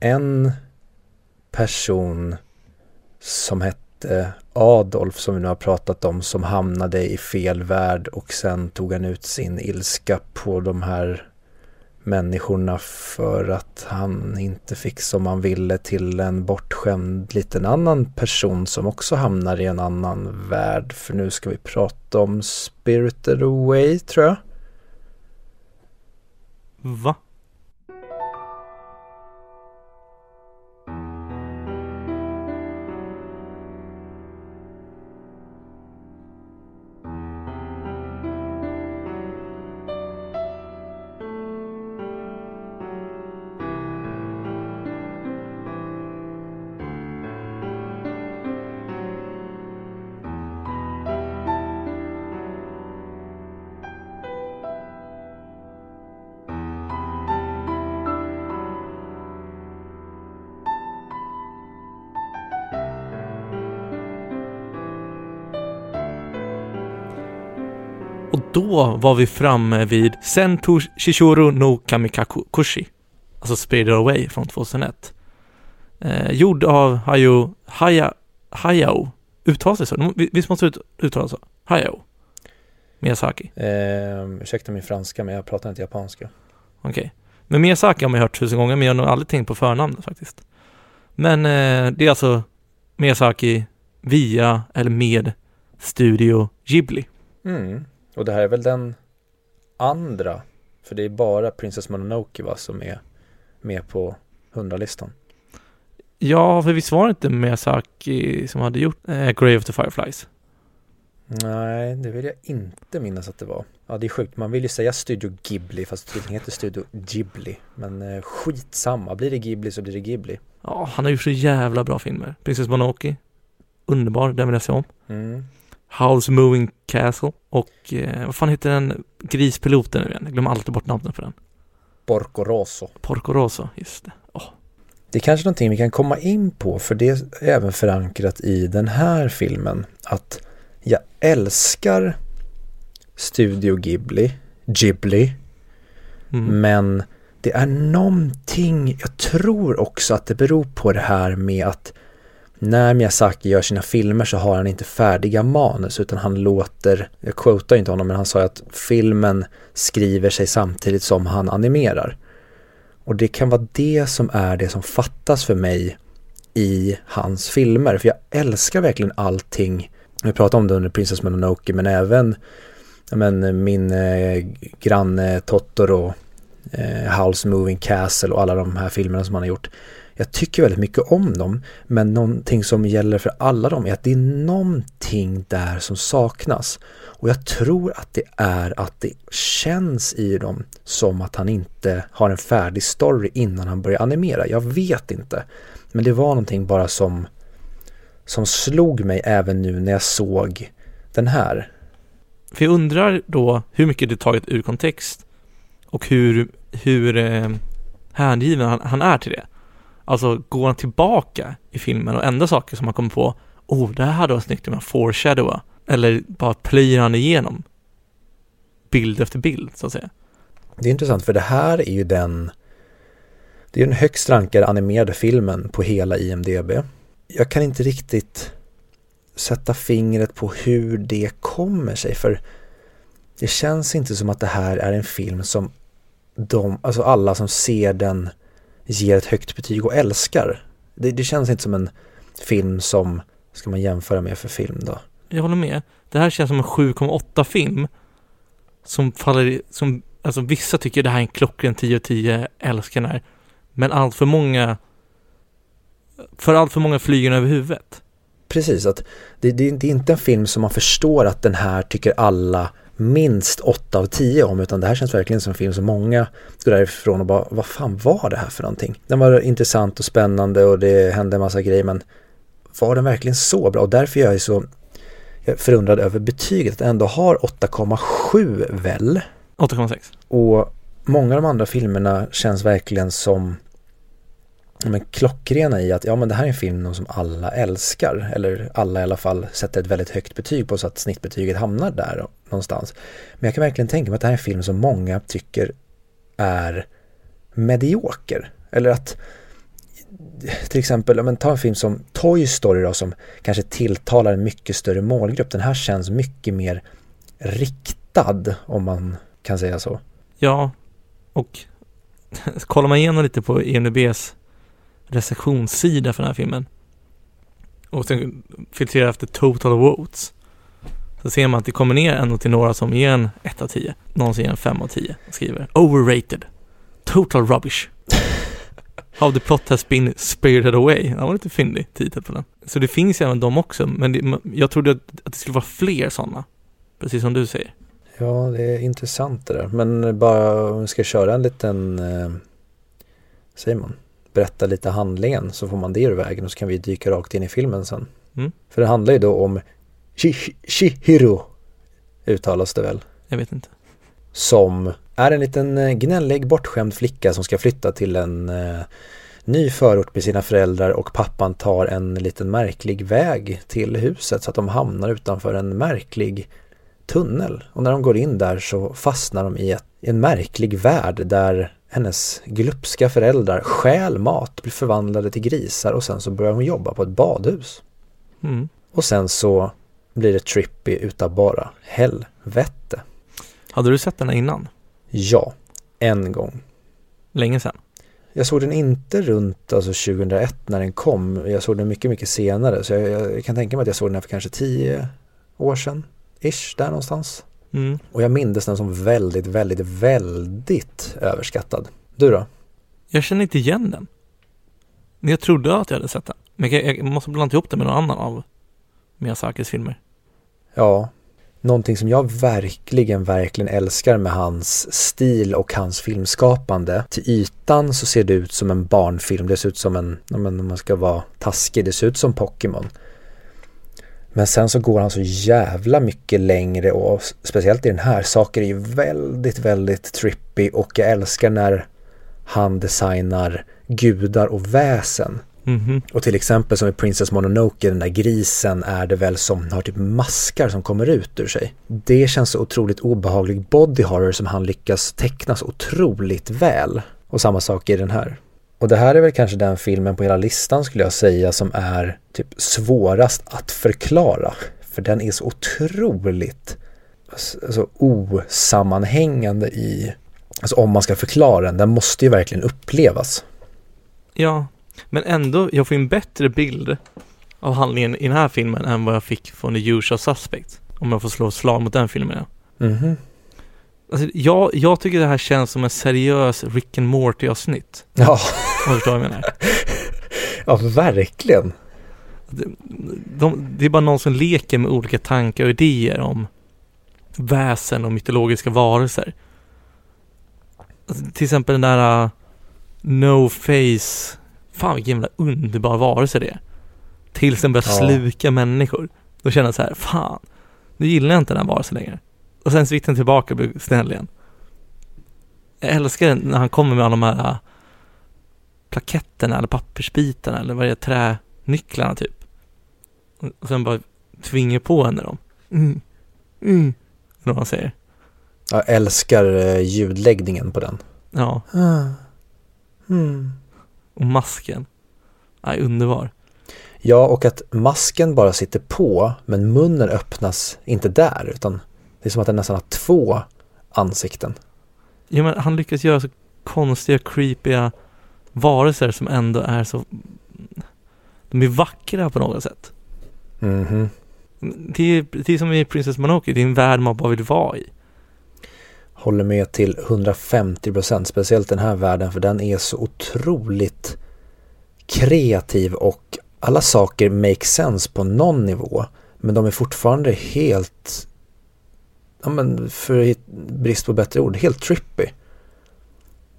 en person som hette Eh, Adolf som vi nu har pratat om som hamnade i fel värld och sen tog han ut sin ilska på de här människorna för att han inte fick som han ville till en bortskämd liten annan person som också hamnar i en annan värld. För nu ska vi prata om Spirited Away tror jag. Va? Då var vi framme vid Sentu Shishuru no Kamikakushi. Alltså Spirit Away från 2001. Eh, gjord av Hayao, Haya, Hayao. Uttalas det så? Visst måste det uttalas så? Hayao? Miyazaki? Eh, ursäkta min franska, men jag pratar inte japanska. Okej. Okay. Men Miyazaki har man hört tusen gånger, men jag har nog aldrig tänkt på förnamnet faktiskt. Men eh, det är alltså Miyazaki via eller med Studio Ghibli. Mm. Och det här är väl den andra, för det är bara Princess Mononoke va, som är med på 100-listan. Ja, för visst var det inte Miyazaki som hade gjort eh, Grave of the Fireflies? Nej, det vill jag inte minnas att det var. Ja, det är sjukt. Man vill ju säga Studio Ghibli fast tydligen heter Studio Ghibli. Men eh, skitsamma. Blir det Ghibli så blir det Ghibli. Ja, han har gjort så jävla bra filmer. Princess Mononoke. Underbar, den vill jag se om. Mm. House Moving Castle och eh, vad fan heter den grispiloten nu igen? Jag glömmer alltid bort namnet på den. Porco Rosso. Porco Rosso, just det. Oh. Det är kanske någonting vi kan komma in på för det är även förankrat i den här filmen att jag älskar Studio Ghibli, Ghibli, mm. men det är någonting, jag tror också att det beror på det här med att när Miyazaki gör sina filmer så har han inte färdiga manus utan han låter, jag quotar inte honom men han sa att filmen skriver sig samtidigt som han animerar. Och det kan vara det som är det som fattas för mig i hans filmer. För jag älskar verkligen allting. Vi pratade om det under Princess Mononoke men även men, min eh, granne Totoro, eh, House Moving Castle och alla de här filmerna som han har gjort. Jag tycker väldigt mycket om dem men någonting som gäller för alla dem är att det är någonting där som saknas. Och jag tror att det är att det känns i dem som att han inte har en färdig story innan han börjar animera. Jag vet inte. Men det var någonting bara som, som slog mig även nu när jag såg den här. För jag undrar då hur mycket det tagit ur kontext och hur, hur eh, hängiven han, han är till det. Alltså går han tillbaka i filmen och ändrar saker som han kommer på, oh, det här hade varit snyggt om jag foreshadowa. Eller bara plöjer han igenom bild efter bild, så att säga. Det är intressant, för det här är ju den det är den högst rankade animerade filmen på hela IMDB. Jag kan inte riktigt sätta fingret på hur det kommer sig, för det känns inte som att det här är en film som de, alltså alla som ser den ger ett högt betyg och älskar. Det, det känns inte som en film som ska man jämföra med för film då. Jag håller med. Det här känns som en 7,8 film som faller, som, alltså vissa tycker det här är en klockren 10 och 10, älskar den här. Men allt för många, för allt för många flyger över huvudet. Precis, att det, det, det är inte en film som man förstår att den här tycker alla minst 8 av 10 om utan det här känns verkligen som en film som många går därifrån och bara vad fan var det här för någonting? Den var intressant och spännande och det hände en massa grejer men var den verkligen så bra? Och därför är jag så förundrad över betyget att den ändå har 8,7 väl? 8,6 Och många av de andra filmerna känns verkligen som men, klockrena i att ja men det här är en film som alla älskar eller alla i alla fall sätter ett väldigt högt betyg på så att snittbetyget hamnar där någonstans. Men jag kan verkligen tänka mig att det här är en film som många tycker är medioker. Eller att till exempel, men ta en film som Toy Story då som kanske tilltalar en mycket större målgrupp. Den här känns mycket mer riktad om man kan säga så. Ja, och kollar man igenom lite på ENUBs recensionssida för den här filmen och sen filtrerar efter total votes så ser man att det kommer ner ändå till några som ger en 1 av 10. Någon som ger en 5 av 10 och skriver Overrated. Total rubbish. How the plot has been spirited away. Det var lite fyndig titel på den. Så det finns även de också, men det, jag trodde att, att det skulle vara fler sådana. Precis som du säger. Ja, det är intressant det där. Men bara om vi ska köra en liten, eh, säger man, berätta lite handlingen så får man det ur vägen och så kan vi dyka rakt in i filmen sen. Mm. För det handlar ju då om Shihiro uttalas det väl? Jag vet inte. Som är en liten eh, gnällig bortskämd flicka som ska flytta till en eh, ny förort med sina föräldrar och pappan tar en liten märklig väg till huset så att de hamnar utanför en märklig tunnel och när de går in där så fastnar de i ett, en märklig värld där hennes glupska föräldrar stjäl mat, blir förvandlade till grisar och sen så börjar hon jobba på ett badhus. Mm. Och sen så blir det trippy utav bara helvete. Hade du sett den här innan? Ja, en gång. Länge sedan? Jag såg den inte runt alltså 2001 när den kom. Jag såg den mycket, mycket senare. Så jag, jag kan tänka mig att jag såg den här för kanske tio år sedan. Ish, där någonstans. Mm. Och jag minns den som väldigt, väldigt, väldigt överskattad. Du då? Jag känner inte igen den. Men jag trodde att jag hade sett den. Men jag, jag måste blanda ihop den med någon annan av Miyazakis filmer. Ja, någonting som jag verkligen, verkligen älskar med hans stil och hans filmskapande. Till ytan så ser det ut som en barnfilm. Det ser ut som en, om man ska vara taskig, det ser ut som Pokémon. Men sen så går han så jävla mycket längre och speciellt i den här, saker är ju väldigt, väldigt trippy och jag älskar när han designar gudar och väsen. Mhm. Och till exempel som i Princess Mononoke, den där grisen är det väl som har typ maskar som kommer ut ur sig. Det känns så otroligt obehaglig body horror som han lyckas teckna så otroligt väl. Och samma sak i den här. Och det här är väl kanske den filmen på hela listan skulle jag säga som är typ svårast att förklara. För den är så otroligt alltså, osammanhängande i, alltså om man ska förklara den, den måste ju verkligen upplevas. Ja, men ändå, jag får en bättre bild av handlingen i den här filmen än vad jag fick från The Usual Suspect. Om jag får slå slag mot den filmen. Ja. Mhm. Alltså, jag, jag tycker det här känns som en seriös Rick and Morty-avsnitt. Ja, Om du förstår vad jag menar. ja verkligen. De, de, det är bara någon som leker med olika tankar och idéer om väsen och mytologiska varelser. Alltså, till exempel den där uh, No Face. Fan vilken jävla underbar varelse det är. Tills den börjar Ja. sluka människor. Då känner jag så här, fan. Nu gillar jag inte den här varelsen längre. Och sen så gick den tillbaka och blev snäll igen. Jag älskar när han kommer med alla de här uh, plaketterna eller pappersbitarna eller vad det är, tränycklarna typ. Och sen bara tvingar på henne dem. Mm. Mm. Eller vad man säger. Jag älskar eh, ljudläggningen på den. Ja, Mm. och masken. Nej, underbar. Ja, och att masken bara sitter på, men munnen öppnas inte där, utan det är som att den nästan har två ansikten. Ja, men han lyckas göra så konstiga, creepiga varelser som ändå är så... De är vackra på något sätt. Mhm. Det är, det är som i Princess Mononoke, det är en värld man bara vill vara i. Håller med till 150 procent, speciellt den här världen, för den är så otroligt kreativ och alla saker make sense på någon nivå, men de är fortfarande helt, ja men för brist på bättre ord, helt trippy.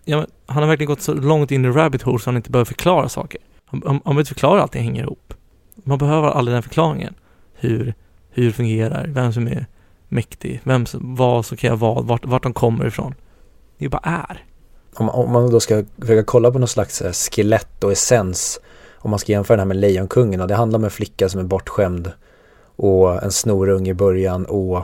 Ja, men han har verkligen gått så långt in i rabbit hole så han inte behöver förklara saker. Han, han, han behöver inte förklara allting hänger ihop. Man behöver aldrig den förklaringen. Hur, hur det fungerar, vem som är mäktig, vem som, vad som kan jag vara, vart, vart de kommer ifrån. Det bara är. Om, om man då ska försöka kolla på någon slags här skelett och essens, om man ska jämföra den här med Lejonkungen, det handlar om en flicka som är bortskämd och en snorung i början och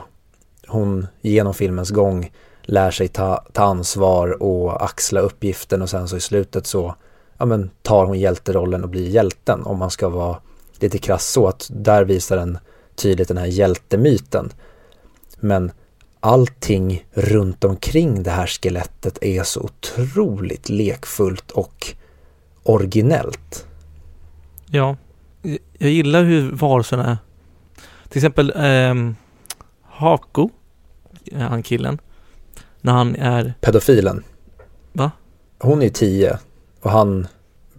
hon genom filmens gång lär sig ta, ta ansvar och axla uppgiften och sen så i slutet så ja, men, tar hon hjälterollen och blir hjälten om man ska vara lite krass så att där visar den tydligt den här hjältemyten. Men allting runt omkring det här skelettet är så otroligt lekfullt och originellt. Ja. Jag gillar hur varelserna är. Till exempel eh, Hako, han killen, när han är, Pedofilen. Va? Hon är 10 och han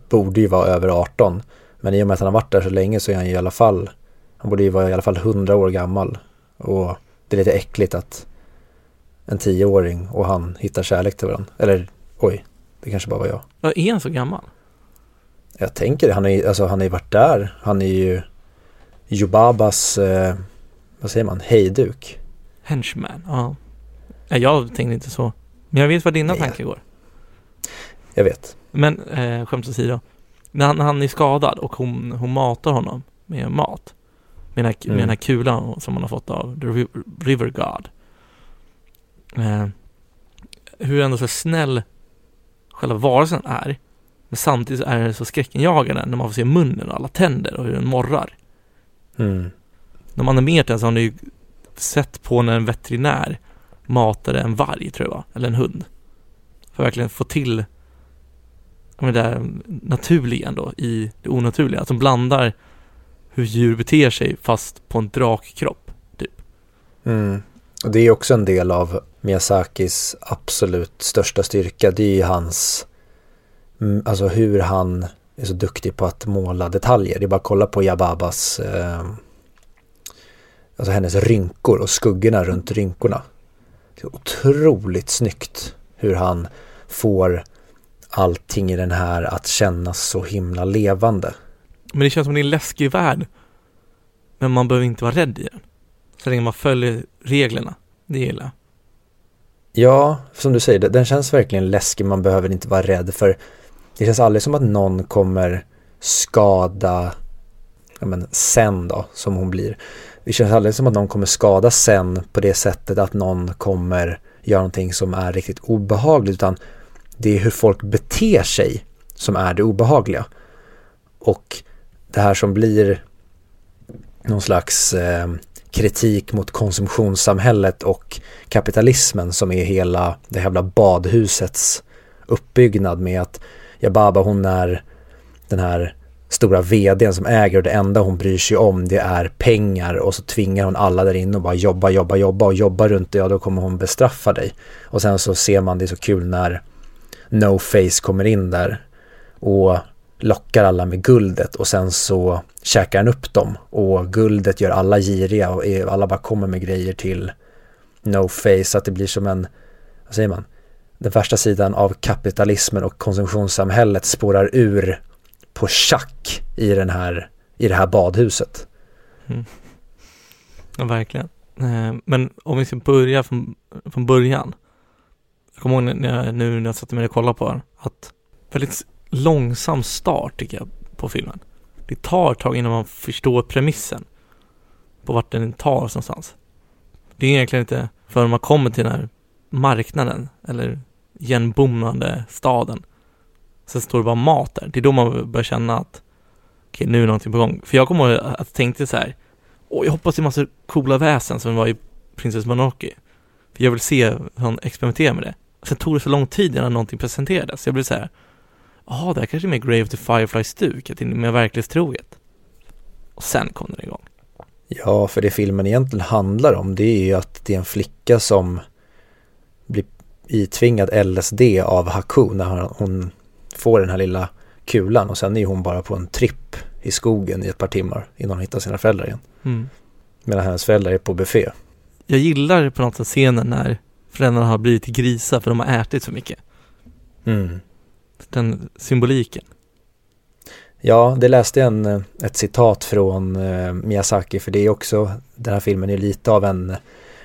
borde ju vara över 18. Men i och med att han har varit där så länge så är han ju i alla fall, han borde ju vara i alla fall 100 år gammal. Och det är lite äckligt att en 10-åring och han hittar kärlek till varandra. Eller oj, det kanske bara var jag. ja, är han så gammal? Jag tänker det, han är alltså han har ju varit där. Han är ju Jubabas, eh, vad säger man, hejduk. Henchman, ja. ja. Jag tänkte inte så. Men jag vet vad dina Nej. tankar går. Jag vet. Men eh, skämt åsido. När han, han är skadad och hon, hon matar honom med mat. Med den här, med Mm. den här kulan som man har fått av The Ri- River God. Eh, hur ändå så snäll själva varelsen är. Men samtidigt är den så skräckinjagande när man får se munnen och alla tänder och hur den morrar. Mm. När man animerat den så har ni ju sett på när en veterinär matade en varg tror jag eller en hund. För att verkligen få till det där naturliga då i det onaturliga. Att de blandar hur djur beter sig fast på en drakkropp. Typ. Mm. Och det är också en del av Miyazakis absolut största styrka. Det är ju hans, mm, alltså hur han är så duktig på att måla detaljer. Det är bara att kolla på Yababas, eh, alltså hennes rynkor och skuggorna runt rynkorna. Det är otroligt snyggt hur han får allting i den här att kännas så himla levande. Men det känns som det är en läskig värld. Men man behöver inte vara rädd i den. Så länge man följer reglerna. Det gillar jag. Ja, som du säger, den känns verkligen läskig. Man behöver inte vara rädd för det känns aldrig som att någon kommer skada, ja men sen då, som hon blir. Det känns aldrig som att någon kommer skada sen på det sättet att någon kommer göra någonting som är riktigt obehagligt, utan det är hur folk beter sig som är det obehagliga. Och det här som blir någon slags eh, kritik mot konsumtionssamhället och kapitalismen som är hela det jävla badhusets uppbyggnad med att Jababa hon är den här stora vdn som äger och det enda hon bryr sig om det är pengar. Och så tvingar hon alla där inne och bara jobba, jobba, jobba. Och jobbar runt det, ja då kommer hon bestraffa dig. Och sen så ser man det är så kul när No Face kommer in där och lockar alla med guldet. Och sen så käkar han upp dem. Och guldet gör alla giriga och alla bara kommer med grejer till No Face. Så att det blir som en, vad säger man, den värsta sidan av kapitalismen och konsumtionssamhället spårar ur på schack i, den här, i det här badhuset. Mm. Ja, verkligen. Eh, men om vi ska börja från, från början. Jag kommer ihåg när jag, nu när jag satte mig och kollade på den. Att väldigt långsam start tycker jag på filmen. Det tar ett tag innan man förstår premissen. På vart den tar oss någonstans. Det är egentligen inte förrän man kommer till den här marknaden. Eller igenbommande staden. Sen står det bara mat där. Det är då man börjar känna att okej, nu är någonting på gång. För jag kommer ihåg att jag tänkte så här. Åh, jag hoppas det är massa coola väsen som var i Princess Mononoke. För jag vill se hur han experimenterar med det. Sen tog det så lång tid innan någonting presenterades. Jag blev så här. Jaha, det här kanske är mer Grave of the Firefly-stuk. Att det är mer verklighetstroget. Och sen kom den igång. Ja, för det filmen egentligen handlar om det är ju att det är en flicka som blir itvingad LSD av Haku när hon får den här lilla kulan och sen är hon bara på en tripp i skogen i ett par timmar innan hon hittar sina föräldrar igen. Mm. Medan hennes föräldrar är på buffé. Jag gillar på något sätt scenen när föräldrarna har blivit grisar för de har ätit så mycket. Mm. Den symboliken. Ja, det läste jag en, eh, ett citat från eh, Miyazaki för det är också, den här filmen är lite av en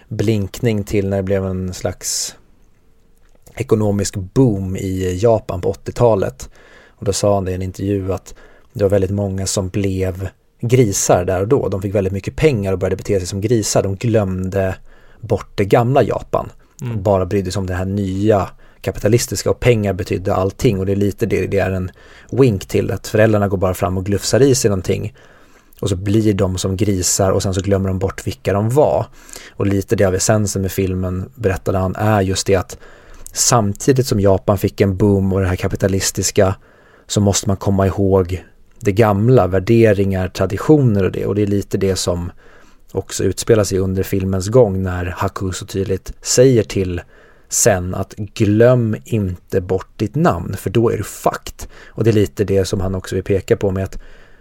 blinkning till när det blev en slags ekonomisk boom i Japan på 80-talet. Och då sa han det i en intervju att det var väldigt många som blev grisar där och då. De fick väldigt mycket pengar och började bete sig som grisar. De glömde bort det gamla Japan Mm. bara brydde sig om det här nya kapitalistiska och pengar betydde allting och det är lite det, det är en wink till att föräldrarna går bara fram och glufsar i sig någonting och så blir de som grisar och sen så glömmer de bort vilka de var. Och lite det av essensen med filmen berättade han är just det att samtidigt som Japan fick en boom och det här kapitalistiska så måste man komma ihåg det gamla, värderingar, traditioner och det och det är lite det som också utspelar sig under filmens gång när Haku så tydligt säger till sen att glöm inte bort ditt namn för då är du fucked. Och det är lite det som han också vill peka på med att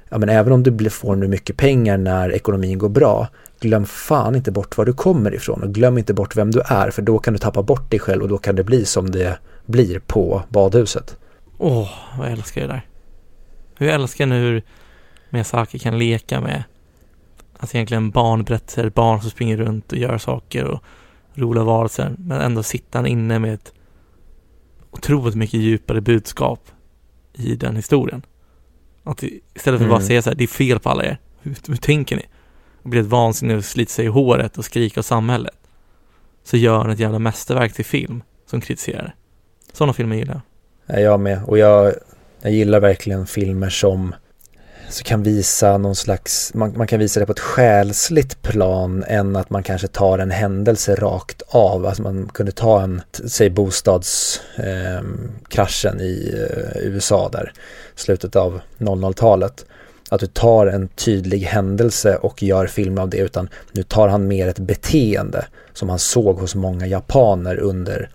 ja, men även om du får nu mycket pengar när ekonomin går bra glöm fan inte bort var du kommer ifrån och glöm inte bort vem du är för då kan du tappa bort dig själv och då kan det bli som det blir på badhuset. Åh, vad jag älskar det där. Hur jag älskar nu hur Miyazaki kan leka med Alltså egentligen barnberättelser, barn som springer runt och gör saker och roliga varelser. Men ändå sitter han inne med ett otroligt mycket djupare budskap i den historien. Att istället för att bara Mm. säga så här, det är fel på alla er. Hur, hur tänker ni? Och blir ett vansinne och sliter sig i håret och skriker åt samhället. Så gör han ett jävla mästerverk till film som kritiserar det. Sådana filmer gillar jag. Jag med. Och jag, jag gillar verkligen filmer som så kan visa någon slags, man, man, kan visa det på ett själsligt plan än att man kanske tar en händelse rakt av. Alltså man kunde ta en, säg bostadskraschen ehm, eh, i eh, USA där, slutet av 00-talet. Att du tar en tydlig händelse och gör film av det utan nu tar han mer ett beteende som han såg hos många japaner under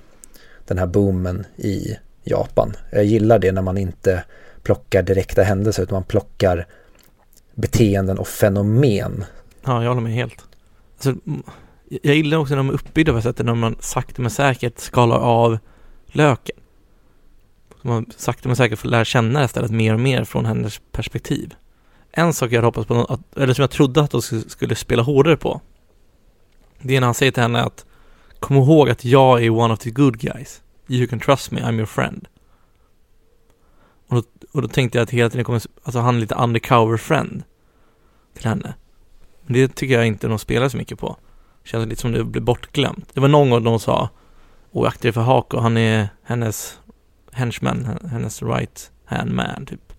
den här boomen i Japan. Jag gillar det när man inte plockar direkta händelser utan man plockar beteenden och fenomen. Ja, jag håller med helt. Alltså, jag gillar också när de är uppbyggda på sättet när man sakta men säkert skalar av löken. Så man sakta men säkert får lära känna det istället mer och mer från hennes perspektiv. En sak jag hoppas på, eller som jag trodde att de skulle spela hårdare på, det är när han säger till henne att kom ihåg att jag är one of the good guys. You can trust me, I'm your friend. Och då, och då tänkte jag att hela tiden kommer, alltså han är lite undercover friend till henne. Men det tycker jag inte de spelar så mycket på. Känns lite som det blir bortglömt. Det var någon gång de sa, och akta dig för Hako, han är hennes henchman, hennes right hand man typ.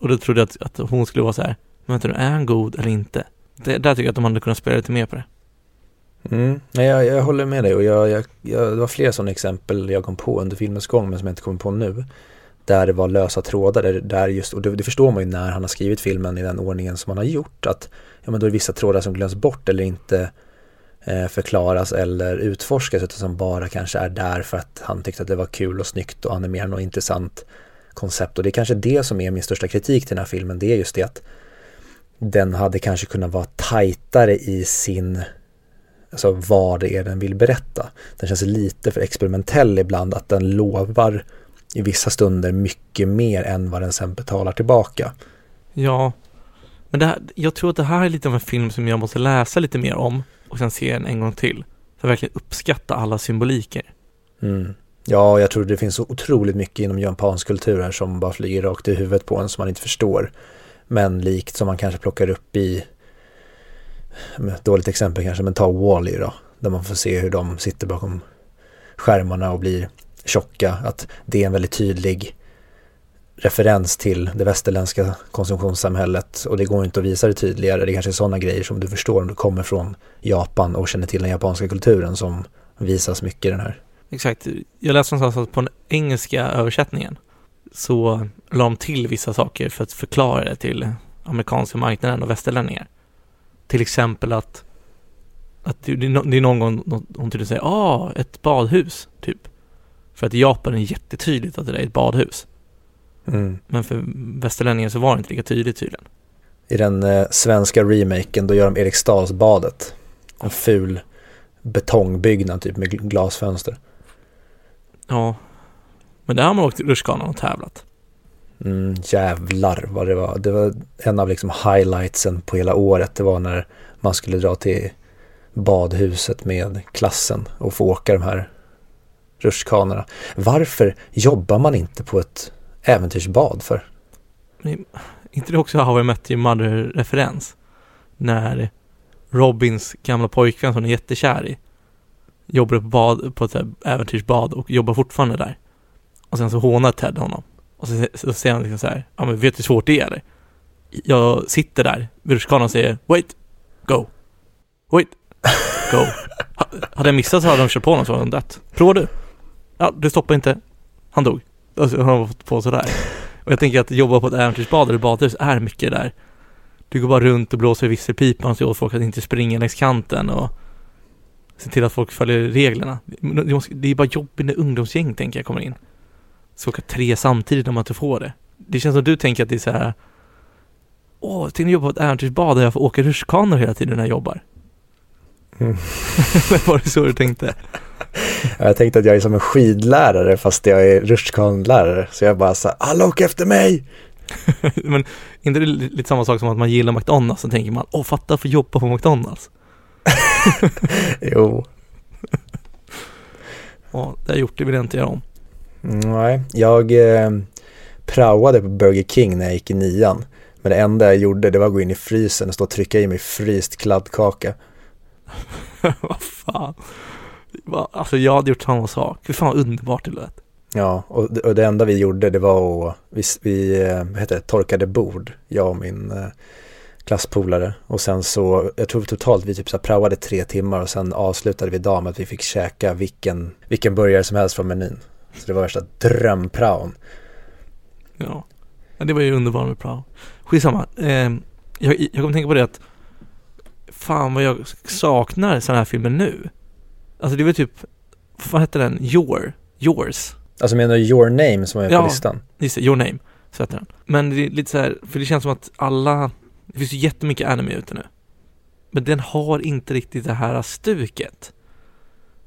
Och, då trodde jag att, att hon skulle vara så här, men vänta nu, är han god eller inte? Det, där tycker jag att de hade kunnat spela lite mer på det. Mm. Jag, jag håller med dig och jag, jag, jag, det var flera sådana exempel jag kom på under filmens gång men som jag inte kommer på nu där det var lösa trådar, där, där just, och det, det, förstår man ju när han har skrivit filmen i den ordningen som han har gjort, att ja, men då är det vissa trådar som glöms bort eller inte eh, förklaras eller utforskas, utan som bara kanske är där för att han tyckte att det var kul och snyggt och animerande och intressant koncept. Och det är kanske det som är min största kritik till den här filmen, det är just det att den hade kanske kunnat vara tajtare i sin alltså vad det är den vill berätta. Den känns lite för experimentell ibland att den lovar i vissa stunder mycket mer än vad den sen betalar tillbaka. Ja, men det här, jag tror att det här är lite av en film som jag måste läsa lite mer om och sen se den en gång till. För att verkligen uppskatta alla symboliker. Mm. Ja, jag tror det finns så otroligt mycket inom japansk kultur här som bara flyger rakt i huvudet på en som man inte förstår. Men likt som man kanske plockar upp i, mm, dåligt exempel kanske, men ta Wall-E då. Där man får se hur de sitter bakom skärmarna och blir tjocka, att det är en väldigt tydlig referens till det västerländska konsumtionssamhället och det går inte att visa det tydligare. Det kanske är sådana grejer som du förstår om du kommer från Japan och känner till den japanska kulturen som visas mycket i den här. Exakt. Jag läste någonstans att på den engelska översättningen så la de till vissa saker för att förklara det till amerikanska marknaden och västerlänningar. Till exempel att, att det är någon gång hon tydligen säger ah, ett badhus, typ. För att i Japan är det jättetydligt att det är ett badhus. Mm. Men för västerlänningar så var det inte lika tydligt tydligen. I den eh, svenska remaken då gör de Eriksdalsbadet. En ful betongbyggnad typ med glasfönster. Ja. Men där har man åkt rutschkanan och tävlat. Mm, jävlar vad det var. Det var en av liksom highlightsen på hela året. Det var när man skulle dra till badhuset med klassen och få åka de här rutschkanorna. Varför jobbar man inte på ett äventyrsbad för? Men, inte det också How I Met Your Mother-referens? När Robins gamla pojkvän som är jättekär i jobbar på, bad, på ett äventyrsbad och jobbar fortfarande där. Och sen så hånar Ted honom. Och så, så säger han liksom så här, ja men vet du hur svårt det är eller? Jag sitter där vid rutschkanan och säger Wait, go, wait, go. hade jag missat så hade de kört på honom så hade han dött. Prova du? ja, du stoppade inte. Han dog. Alltså, han var på sådär. Och jag tänker att jobba på ett äventyrsbad eller badhus är mycket där. Du går bara runt och blåser i visselpipan och ser åt folk att inte springa längs kanten och se till att folk följer reglerna. Det är bara jobbigt när ungdomsgäng, tänker jag, kommer in. Så åka tre samtidigt när man inte får det. Det känns som du tänker att det är så här. Åh, tänk att jobba på ett äventyrsbad där jag får åka rutschkanor hela tiden när jag jobbar. Mm. var det så du tänkte? Jag tänkte att jag är som en skidlärare fast jag är rutschkanlärare. Så jag bara så alla åk efter mig! Men inte det lite samma sak som att man gillar McDonalds så tänker man, åh fatta få jobba på McDonalds. jo. Ja, det har gjort det vill jag inte göra om. Nej, jag eh, praoade på Burger King när jag gick i nian. Men det enda jag gjorde det var att gå in i frysen och stå och trycka i mig fryst kladdkaka. vad fan. Alltså jag hade gjort samma sak. Fy fan underbart det lät. Ja, och det, och det enda vi gjorde det var att vi, vi eh, heter det, torkade bord, jag och min eh, klasspolare. Och sen så, jag tror totalt vi typ så praoade tre timmar och sen avslutade vi dagen med att vi fick käka vilken, vilken burgare som helst från menyn. Så det var värsta drömpraon. Ja. ja det var ju underbart med prao. Skitsamma. Eh, jag, jag kommer tänka på det att fan vad jag saknar sådana här filmer nu. Alltså det var typ, vad hette den? Your? Yours? Alltså menar du Your Name som är på Ja. listan? Just det, Your Name, så heter den. Men det är lite så här, för det känns som att alla, det finns ju jättemycket anime ute nu. Men den har inte riktigt det här stuket.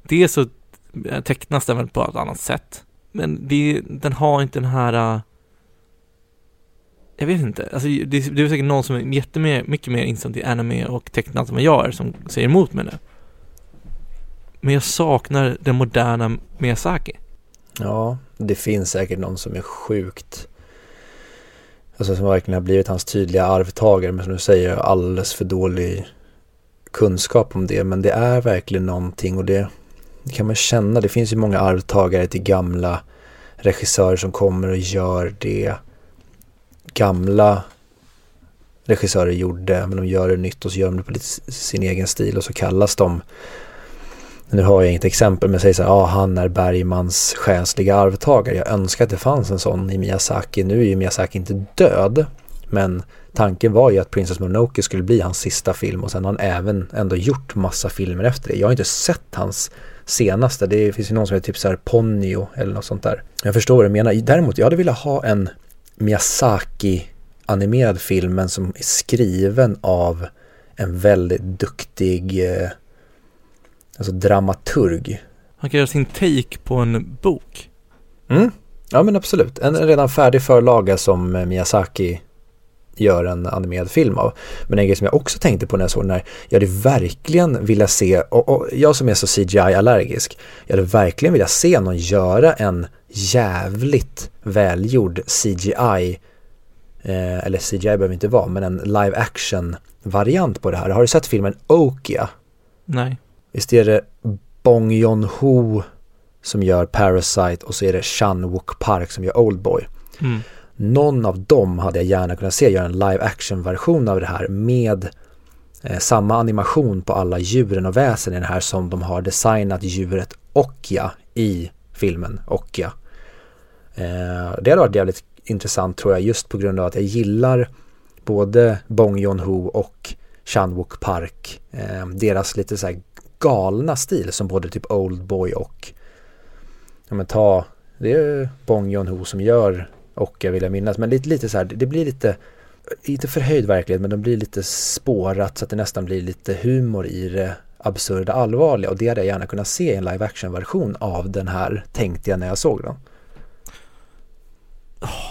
Dels så eh, tecknas den väl på ett annat sätt. Men det, den har inte den här, eh, jag vet inte, alltså det, det är säkert någon som är jättemycket mer insatt i anime och tecknat än vad jag är som säger emot mig nu. Men jag saknar den moderna Miyazaki. Ja, det finns säkert någon som är sjukt Alltså som verkligen har blivit hans tydliga arvtagare men som du säger jag har alldeles för dålig kunskap om det men det är verkligen någonting och det, det kan man känna. Det finns ju många arvtagare till gamla regissörer som kommer och gör det gamla regissörer gjorde men de gör det nytt och så gör de det på lite sin egen stil och så kallas de nu har jag inget exempel men säger så här, ja han är Bergmans själsliga arvtagare. Jag önskar att det fanns en sån i Miyazaki. Nu är ju Miyazaki inte död. Men tanken var ju att Princess Mononoke skulle bli hans sista film och sen har han även ändå gjort massa filmer efter det. Jag har inte sett hans senaste. Det finns ju någon som heter typ så här Ponyo eller något sånt där. Jag förstår vad du menar. Däremot, jag hade velat ha en Miyazaki animerad film men som är skriven av en väldigt duktig eh, alltså dramaturg. Han kan göra sin take på en bok. Mm. Ja men absolut. En redan färdig förlaga som eh, Miyazaki gör en animerad film av. Men en grej som jag också tänkte på när jag såg den här, jag hade verkligen vilja se, och, och jag som är så CGI-allergisk, jag hade verkligen vilja se någon göra en jävligt välgjord CGI, eh, eller CGI behöver inte vara, men en live action variant på det här. Har du sett filmen Okia? Nej. Visst är det Bong Joon-Ho som gör Parasite och så är det Chan Wook Park som gör Oldboy. Mm. Någon av dem hade jag gärna kunnat se göra en live action version av det här med eh, samma animation på alla djuren och väsen i den här som de har designat djuret Okja i filmen Okja. Eh, det hade varit jävligt intressant tror jag just på grund av att jag gillar både Bong Joon-Ho och Chan Wook Park. Eh, deras lite så här galna stil som både typ Oldboy och ja men ta, det är Bong Joon-Ho som gör och jag vill jag minnas, men lite, lite så här, det blir lite, inte förhöjd verklighet, men de blir lite spårat så att det nästan blir lite humor i det absurda allvarliga och det hade jag gärna kunnat se i en live action version av den här, tänkte jag när jag såg den.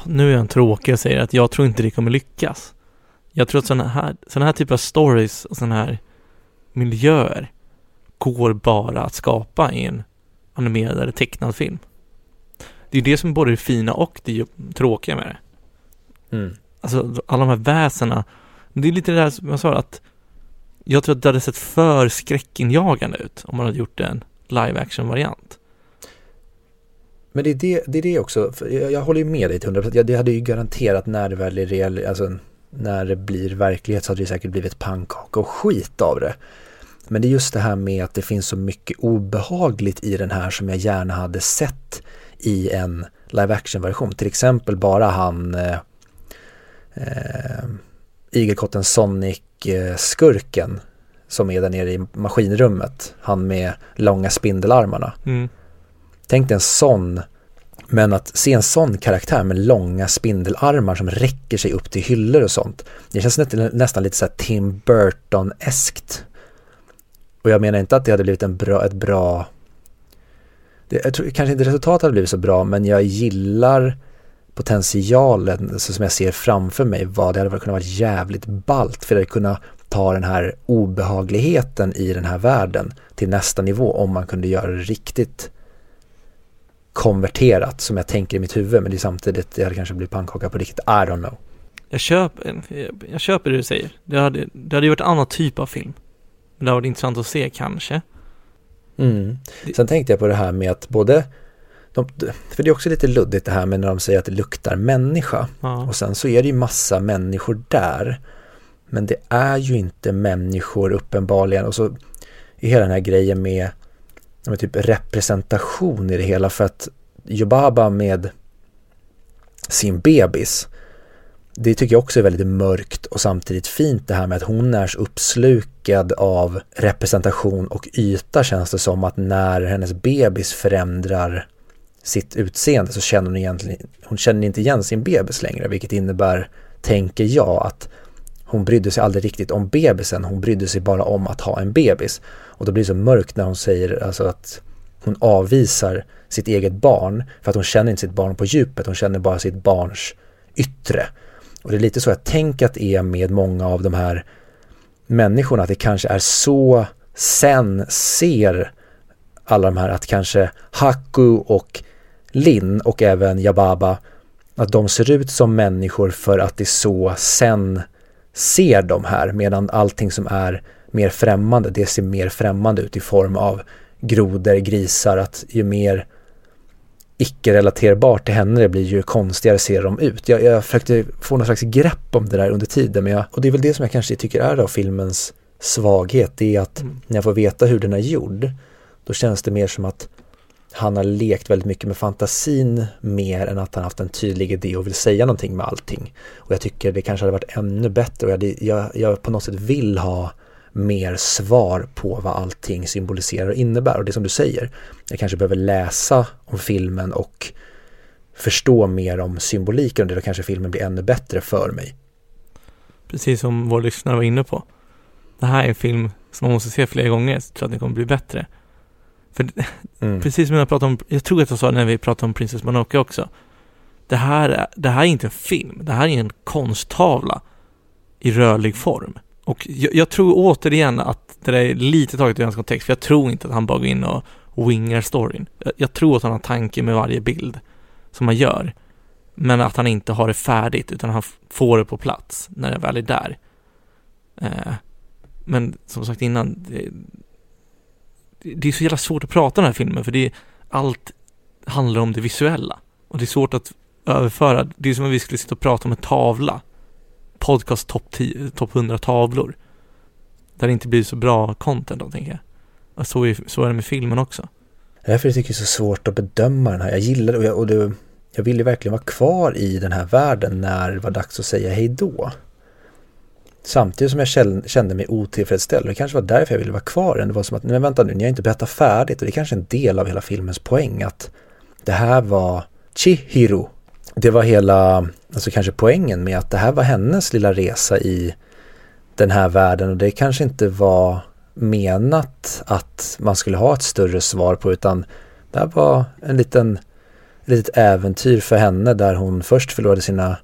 Nu är jag en tråkig och säger att jag tror inte det kommer lyckas. Jag tror att sådana här, sådana här typer av stories och sådana här miljöer går bara att skapa i en animerad eller tecknad film. Det är ju det som är både det fina och det tråkiga med det. Mm. Alltså alla de här väsena. Det är lite det där som jag sa att jag tror att det hade sett för skräckinjagande ut om man hade gjort en live action variant. Men det är det, det är det också, jag, jag håller ju med dig till 100%. Jag, det hade ju garanterat när det väl är real, alltså när det blir verklighet så hade det säkert blivit pannkaka och skit av det. Men det är just det här med att det finns så mycket obehagligt i den här som jag gärna hade sett i en live action version. Till exempel bara han eh, eh, Igelkotten Sonic-skurken som är där nere i maskinrummet. Han med långa spindelarmarna. Mm. Tänk dig en sån, men att se en sån karaktär med långa spindelarmar som räcker sig upp till hyllor och sånt. Det känns nästan, lite så Tim Burton-eskt. Och jag menar inte att det hade blivit en bra, ett bra det, jag tror kanske inte resultatet hade blivit så bra men jag gillar potentialen så som jag ser framför mig vad det hade kunnat vara jävligt balt för det hade kunnat ta den här obehagligheten i den här världen till nästa nivå om man kunde göra det riktigt konverterat som jag tänker i mitt huvud men det är samtidigt det hade kanske blivit pannkaka på riktigt, I don't know. jag köper, jag, jag köper det du säger. Det hade, det hade ju varit en annan typ av film. Det hade varit intressant att se kanske. Mm. Sen tänkte jag på det här med att både de, för det är också lite luddigt det här med när de säger att det luktar människa. Ja. Och sen så är det ju massa människor där. Men det är ju inte människor uppenbarligen. Och så är hela den här grejen med, med typ representation i det hela. För att Jobaba med sin bebis. Det tycker jag också är väldigt mörkt och samtidigt fint det här med att hon är så uppslukad av representation och yta känns det som att när hennes bebis förändrar sitt utseende så känner hon egentligen, hon känner inte igen sin bebis längre vilket innebär, tänker jag, att hon brydde sig aldrig riktigt om bebisen, hon brydde sig bara om att ha en bebis. Och då blir det så mörkt när hon säger alltså att hon avvisar sitt eget barn för att hon känner inte sitt barn på djupet, hon känner bara sitt barns yttre. Och det är lite så jag tänker att det är med många av de här människorna, att det kanske är så sen ser alla de här att kanske Haku och Lin och även Jababa att de ser ut som människor för att det är så sen ser de här medan allting som är mer främmande det ser mer främmande ut i form av grodor, grisar att ju mer icke-relaterbart till henne det blir ju konstigare ser de ut. Jag, jag försökte få någon slags grepp om det där under tiden men jag, och det är väl det som jag kanske tycker är av filmens svaghet det är att mm. när jag får veta hur den är gjord då känns det mer som att han har lekt väldigt mycket med fantasin mer än att han haft en tydlig idé och vill säga någonting med allting. Och jag tycker det kanske hade varit ännu bättre och jag, jag, jag på något sätt vill ha mer svar på vad allting symboliserar och innebär. Och det som du säger, jag kanske behöver läsa om filmen och förstå mer om symboliken och det då kanske filmen blir ännu bättre för mig. Precis som vår lyssnare var inne på. Det här är en film som man måste se flera gånger så att den kommer bli bättre. För mm. precis som jag pratade om, jag tror att jag sa när vi pratade om Princess Mononoke också. Det här, det här är inte en film, det här är en konsttavla i rörlig form. Och jag, jag, tror återigen att det där är lite taget ur hans kontext, för jag tror inte att han bara går in och wingar storyn. Jag, jag tror att han har tanke med varje bild som han gör. Men att han inte har det färdigt, utan han får det på plats när det väl är där. Eh, men som sagt innan, det, det är så jävla svårt att prata om den här filmen, för det är, allt handlar om det visuella. Och det är svårt att överföra, det är som om vi skulle sitta och prata om en tavla podcast topp top 100 tavlor. Där det inte blir så bra content då, tänker jag. Och så är, så är det med filmen också. Därför jag tycker det är så svårt att bedöma den här. Jag gillar det och, jag, och det, jag ville verkligen vara kvar i den här världen när det var dags att säga hej då. Samtidigt som jag kände mig otillfredsställd. Det kanske var därför jag ville vara kvar. Det var som att, men vänta nu, ni har inte berättat färdigt. Och det är kanske en del av hela filmens poäng att det här var Chihiro det var hela, alltså kanske poängen med att det här var hennes lilla resa i den här världen. Och det kanske inte var menat att man skulle ha ett större svar på utan det här var en liten ett litet äventyr för henne där hon först förlorade sina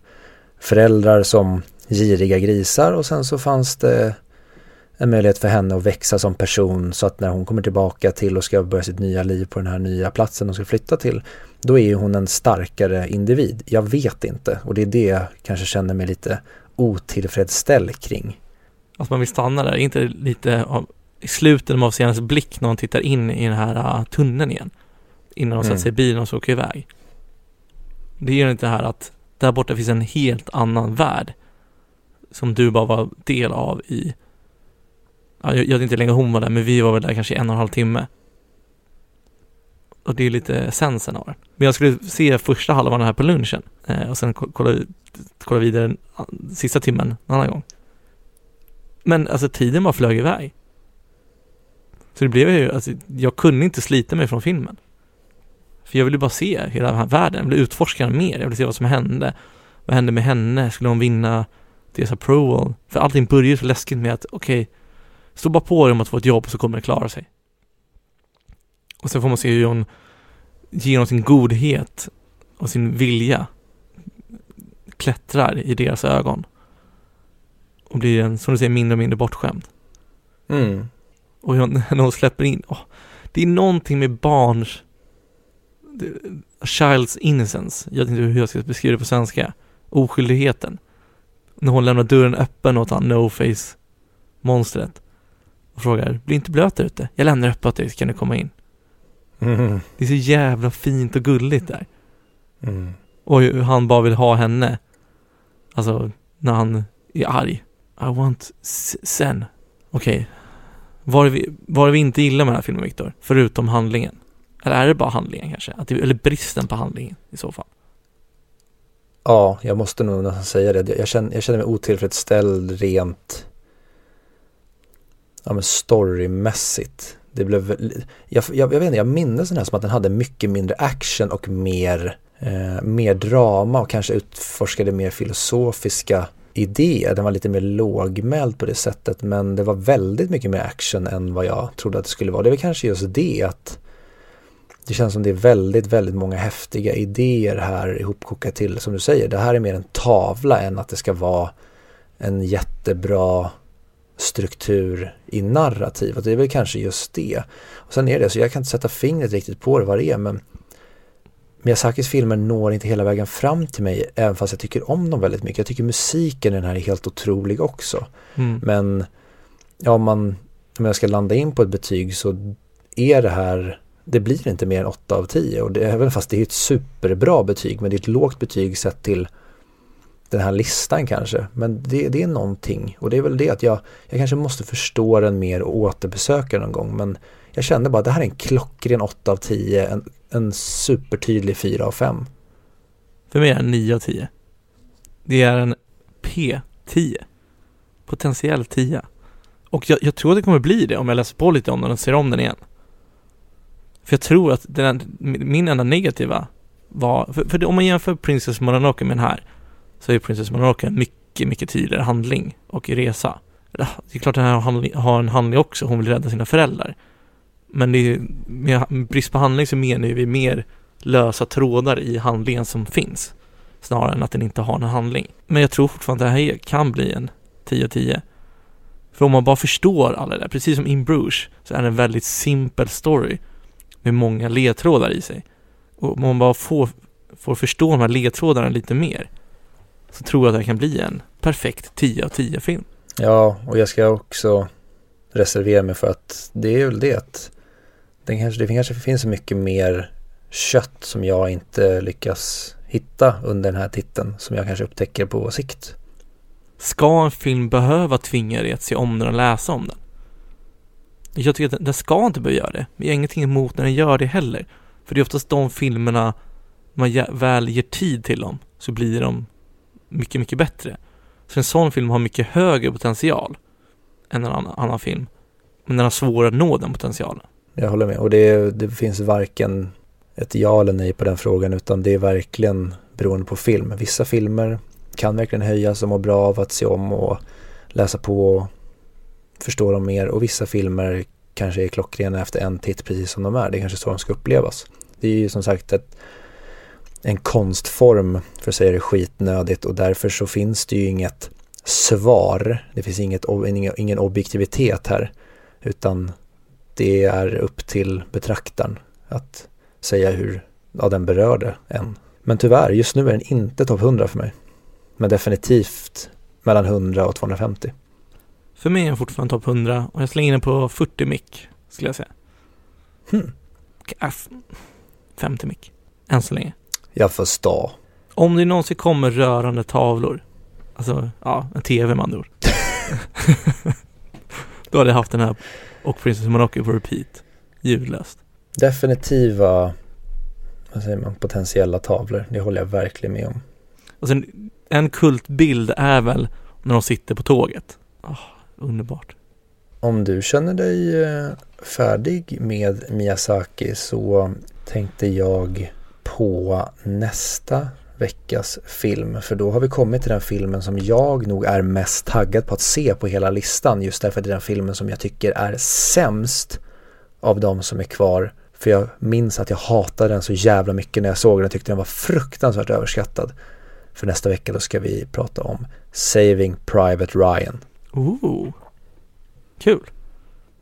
föräldrar som giriga grisar och sen så fanns det en möjlighet för henne att växa som person så att när hon kommer tillbaka till och ska börja sitt nya liv på den här nya platsen hon ska flytta till då är hon en starkare individ. Jag vet inte och det är det jag kanske känner mig lite otillfredsställd kring. Att man vill stanna där, inte lite av, i slutet av hennes blick när hon tittar in i den här uh, tunneln igen. Innan hon mm. sätter sig i bilen och så åker iväg. Det gör inte det här att där borta finns en helt annan värld. Som du bara var del av i ja, jag, jag vet inte hur länge hon var där, men vi var väl där kanske en och en halv timme. Och det är lite sensen av det. Men jag skulle se första halvan här på lunchen eh, och sen kolla, kolla vidare sista timmen en annan gång. Men alltså tiden bara flög iväg. Så det blev ju, alltså jag kunde inte slita mig från filmen. För jag ville bara se hela den här världen, jag ville utforska den mer, jag ville se vad som hände. Vad hände med henne? Skulle hon vinna deras approval? För allting började så läskigt med att, okej, okay, Stå bara på dig om att få ett jobb så kommer det klara sig. Och sen får man se hur hon genom sin godhet och sin vilja klättrar i deras ögon. Och blir en, som du säger, mindre och mindre bortskämd. Mm. Och hon, när hon släpper in, oh, det är någonting med barns child's innocence, jag vet inte hur jag ska beskriva det på svenska, oskyldigheten. När hon lämnar dörren öppen åt han no-face monstret. Och frågar, bli inte blöt där ute. Jag lämnar öppet dig så kan du komma in. Mm. Det är så jävla fint och gulligt där. Mm. Och hur han bara vill ha henne. Alltså, när han är arg. I want sen. Okej. Vad är vi, vad är vi inte gillar med den här filmen, Viktor? Förutom handlingen. Eller är det bara handlingen kanske? Att det, eller bristen på handlingen i så fall. Ja, jag måste nog nästan säga det. Jag känner, jag känner mig otillfredsställd rent ja, men storymässigt. Det blev, jag, jag, jag vet inte, jag minns den här som att den hade mycket mindre action och mer, eh, mer drama och kanske utforskade mer filosofiska idéer. Den var lite mer lågmäld på det sättet men det var väldigt mycket mer action än vad jag trodde att det skulle vara. Det är väl kanske just det att det känns som det är väldigt, väldigt många häftiga idéer här ihopkokat till, som du säger, det här är mer en tavla än att det ska vara en jättebra struktur i narrativet. Det är väl kanske just det. Och sen är det så, jag kan inte sätta fingret riktigt på det vad det är, men Miyazakis filmer når inte hela vägen fram till mig, även fast jag tycker om dem väldigt mycket. Jag tycker musiken i den här är helt otrolig också. Mm. Men ja, om, man, om jag ska landa in på ett betyg så är det här, det blir inte mer än 8 av 10 och det, även fast det är ett superbra betyg men det är ett lågt betyg sett till den här listan kanske. Men det, det är någonting och det är väl det att jag, jag kanske måste förstå den mer och återbesöka den någon gång men jag kände bara att det här är en klockren 8 av 10, en, en supertydlig 4 av 5. För mig är det 9 av 10. Det är en P10. Potentiell 10. Och jag, jag tror att det kommer bli det om jag läser på lite om den och ser om den igen. För jag tror att den, min enda negativa var, för, för om man jämför Princess Mononoke med den här, så är Princess Mononoke en mycket, mycket tydligare handling och resa. Det är klart den här har en handling också, hon vill rädda sina föräldrar. Men det är, med brist på handling så menar vi mer lösa trådar i handlingen som finns. Snarare än att den inte har någon handling. Men jag tror fortfarande att det här kan bli en 10 av 10. För om man bara förstår alla det där, precis som In Bruges, så är det en väldigt simpel story med många ledtrådar i sig. Och om man bara får, får förstå de här ledtrådarna lite mer så tror jag att det kan bli en perfekt 10 av 10 film. Ja, och jag ska också reservera mig för att det är väl det att det kanske, det kanske finns så mycket mer kött som jag inte lyckas hitta under den här titeln som jag kanske upptäcker på sikt. Ska en film behöva tvinga dig att se om den och läsa om den? Jag tycker att den- den ska inte behöva göra det. Vi har ingenting emot när den gör det heller. För det är oftast de filmerna man väl ger tid till dem så blir de mycket, mycket bättre. Så en sån film har mycket högre potential än en annan, annan film. Men den har svårare att nå den potentialen. Jag håller med och det, det finns varken ett ja eller nej på den frågan utan det är verkligen beroende på film. Vissa filmer kan verkligen höjas och må bra av att se om och läsa på och förstå dem mer och vissa filmer kanske är klockrena efter en titt precis som de är. Det är kanske så de ska upplevas. Det är ju som sagt ett, en konstform för att säga det skitnödigt och därför så finns det ju inget svar. Det finns inget, ingen, objektivitet här utan det är upp till betraktaren att säga hur ja, den berörde en. Men tyvärr, just nu är den inte topp 100 för mig. Men definitivt mellan 100 och 250. För mig är den fortfarande topp 100 och jag slänger den på 40 mick, skulle jag säga. Hmm. Äh, f- 50 mick, än så länge. Jag förstår. Om det någonsin kommer rörande tavlor, alltså, ja, en TV med andra ord. Då hade jag haft den här och Princess Mononoke på repeat, ljudlöst. Definitiva, vad säger man, potentiella tavlor. Det håller jag verkligen med om. Och sen, en kultbild är väl när de sitter på tåget. Ah, underbart. Om du känner dig eh, färdig med Miyazaki så tänkte jag på nästa veckas film. För då har vi kommit till den filmen som jag nog är mest taggad på att se på hela listan. Just därför att det är den filmen som jag tycker är sämst av de som är kvar. För jag minns att jag hatade den så jävla mycket när jag såg den. Jag tyckte den var fruktansvärt överskattad. För nästa vecka då ska vi prata om Saving Private Ryan. Ooh. Kul.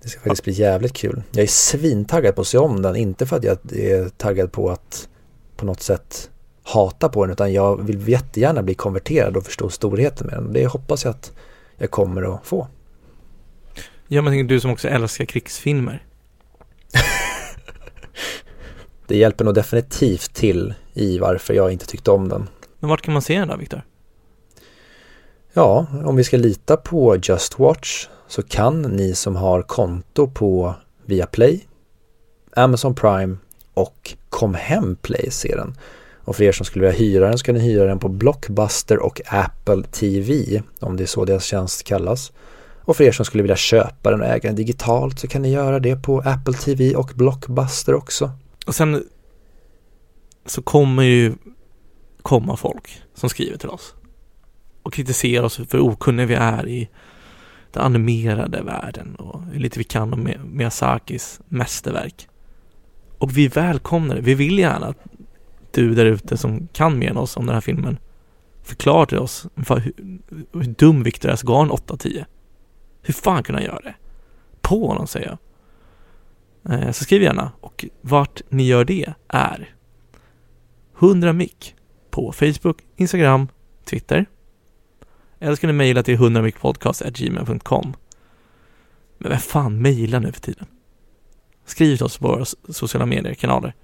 Det ska faktiskt bli jävligt kul. Jag är svintaggad på att se om den. Inte för att jag är taggad på att på något sätt hata på den utan jag vill jättegärna bli konverterad och förstå storheten med den. Det hoppas jag att jag kommer att få. Ja, men du som också älskar krigsfilmer. Det hjälper nog definitivt till i varför jag inte tyckte om den. Men vart kan man se den då, Viktor? Ja, om vi ska lita på Just Watch så kan ni som har konto på Viaplay, Amazon Prime och Comhem Play-serien. den. Och för er som skulle vilja hyra den så kan ni hyra den på Blockbuster och Apple TV om det är så deras tjänst kallas. Och för er som skulle vilja köpa den och äga den digitalt så kan ni göra det på Apple TV och Blockbuster också. Och sen så kommer ju komma folk som skriver till oss och kritiserar oss för hur okunniga vi är i den animerade världen och hur lite vi kan om Miyazakis mästerverk. Och vi välkomnar det. Vi vill gärna att du där ute som kan mer än oss om den här filmen förklarar till oss hur, hur dum Victor är så gav en 8-10. Hur fan kunde han göra det? På honom säger jag. Eh, så skriv gärna och vart ni gör det är 100 mick på Facebook, Instagram, Twitter. Eller ska ni mejla till 100mickpodcast.gmail.com Men vem fan mejlar nu för tiden? Skriv till oss på våra sociala medier-kanaler.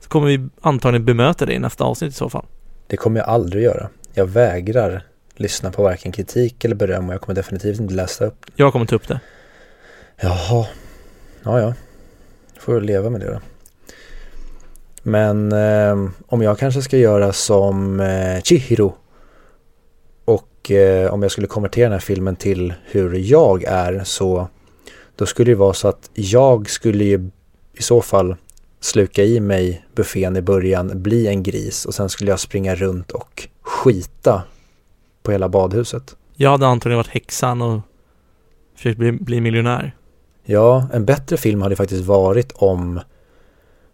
Så kommer vi antagligen bemöta det i nästa avsnitt i så fall. Det kommer jag aldrig göra. Jag vägrar lyssna på varken kritik eller beröm och jag kommer definitivt inte läsa upp. Jag kommer ta upp det. Jaha. Ja, ja. Får leva med det då. Men eh, om jag kanske ska göra som eh, Chihiro och eh, om jag skulle konvertera den här filmen till hur jag är så då skulle det vara så att jag skulle ju i så fall sluka i mig buffén i början, bli en gris och sen skulle jag springa runt och skita på hela badhuset. Jag hade antagligen varit häxan och försökt bli, bli miljonär. Ja, en bättre film hade faktiskt varit om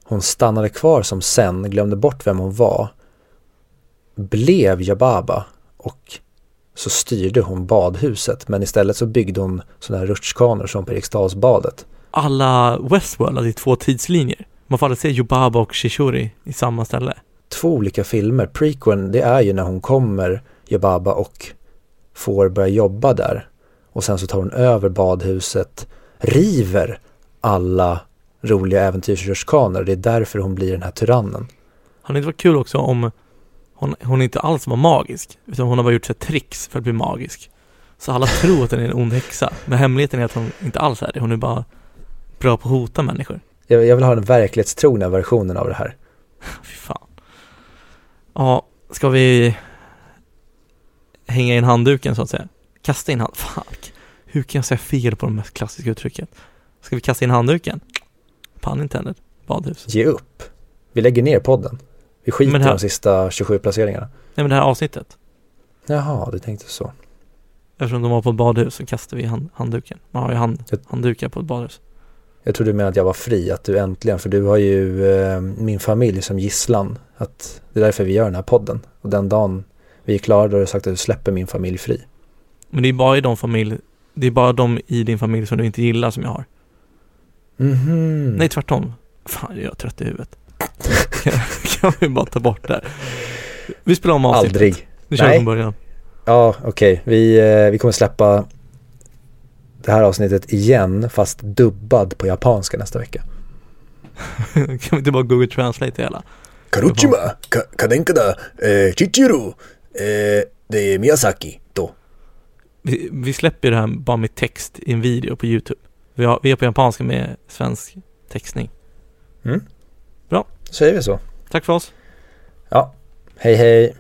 hon stannade kvar som sen, glömde bort vem hon var, blev Jababa och så styrde hon badhuset men istället så byggde hon sådana här rutschkanor som på Eriksdalsbadet. Alla Westworld, alltså i två tidslinjer. Man får aldrig se Jubaba och Shishori i samma ställe. Två olika filmer. Prequeln, det är ju när hon kommer, Jubaba, och får börja jobba där. Och sen så tar hon över badhuset, river alla roliga äventyrsrutschkanor. Det är därför hon blir den här tyrannen. Hade det inte varit kul också om hon, hon inte alls var magisk, utan hon har bara gjort sig tricks för att bli magisk. Så alla tror att hon är en ond häxa, men hemligheten är att hon inte alls är det. Hon är bara bra på att hota människor. Jag, jag vill ha den verklighetstrogna versionen av det här. Fy fan. Ja, ska vi hänga in handduken så att säga? Kasta in handduken? Fan, hur kan jag säga fel på det mest klassiska uttrycket? Ska vi kasta in handduken? Pun intended. Badhus. Ge upp. Vi lägger ner podden. Vi skiter i här- de sista 27 placeringarna. Nej men det här avsnittet. Jaha, du tänkte så. Eftersom de var på ett badhus så kastar vi hand, handduken. Man har ju hand, Jag- handdukar på ett badhus. Jag trodde du menade att jag var fri, att du äntligen, för du har ju eh, min familj som gisslan. Att det är därför vi gör den här podden. Och den dagen vi är klara då har du sagt att du släpper min familj fri. Men det är bara i de familj, det är bara de i din familj som du inte gillar som jag har. Mhm. Nej tvärtom. Fan jag är trött i huvudet. kan, vi bara ta bort det här? Vi spelar om avsnittet. Aldrig. Nu kör vi Nej. från början. Ja, okej. Vi, eh, vi kommer släppa det här avsnittet igen, fast dubbad på japanska nästa vecka. kan vi inte bara Google Translate det hela? Karuchima, ka kadenkada, eh, Chichiro, eh, det är Miyazaki då. Vi, vi släpper det här bara med text i en video på YouTube. Vi, har, vi är på japanska med svensk textning. Säger vi så? Tack för oss. Ja, hej hej.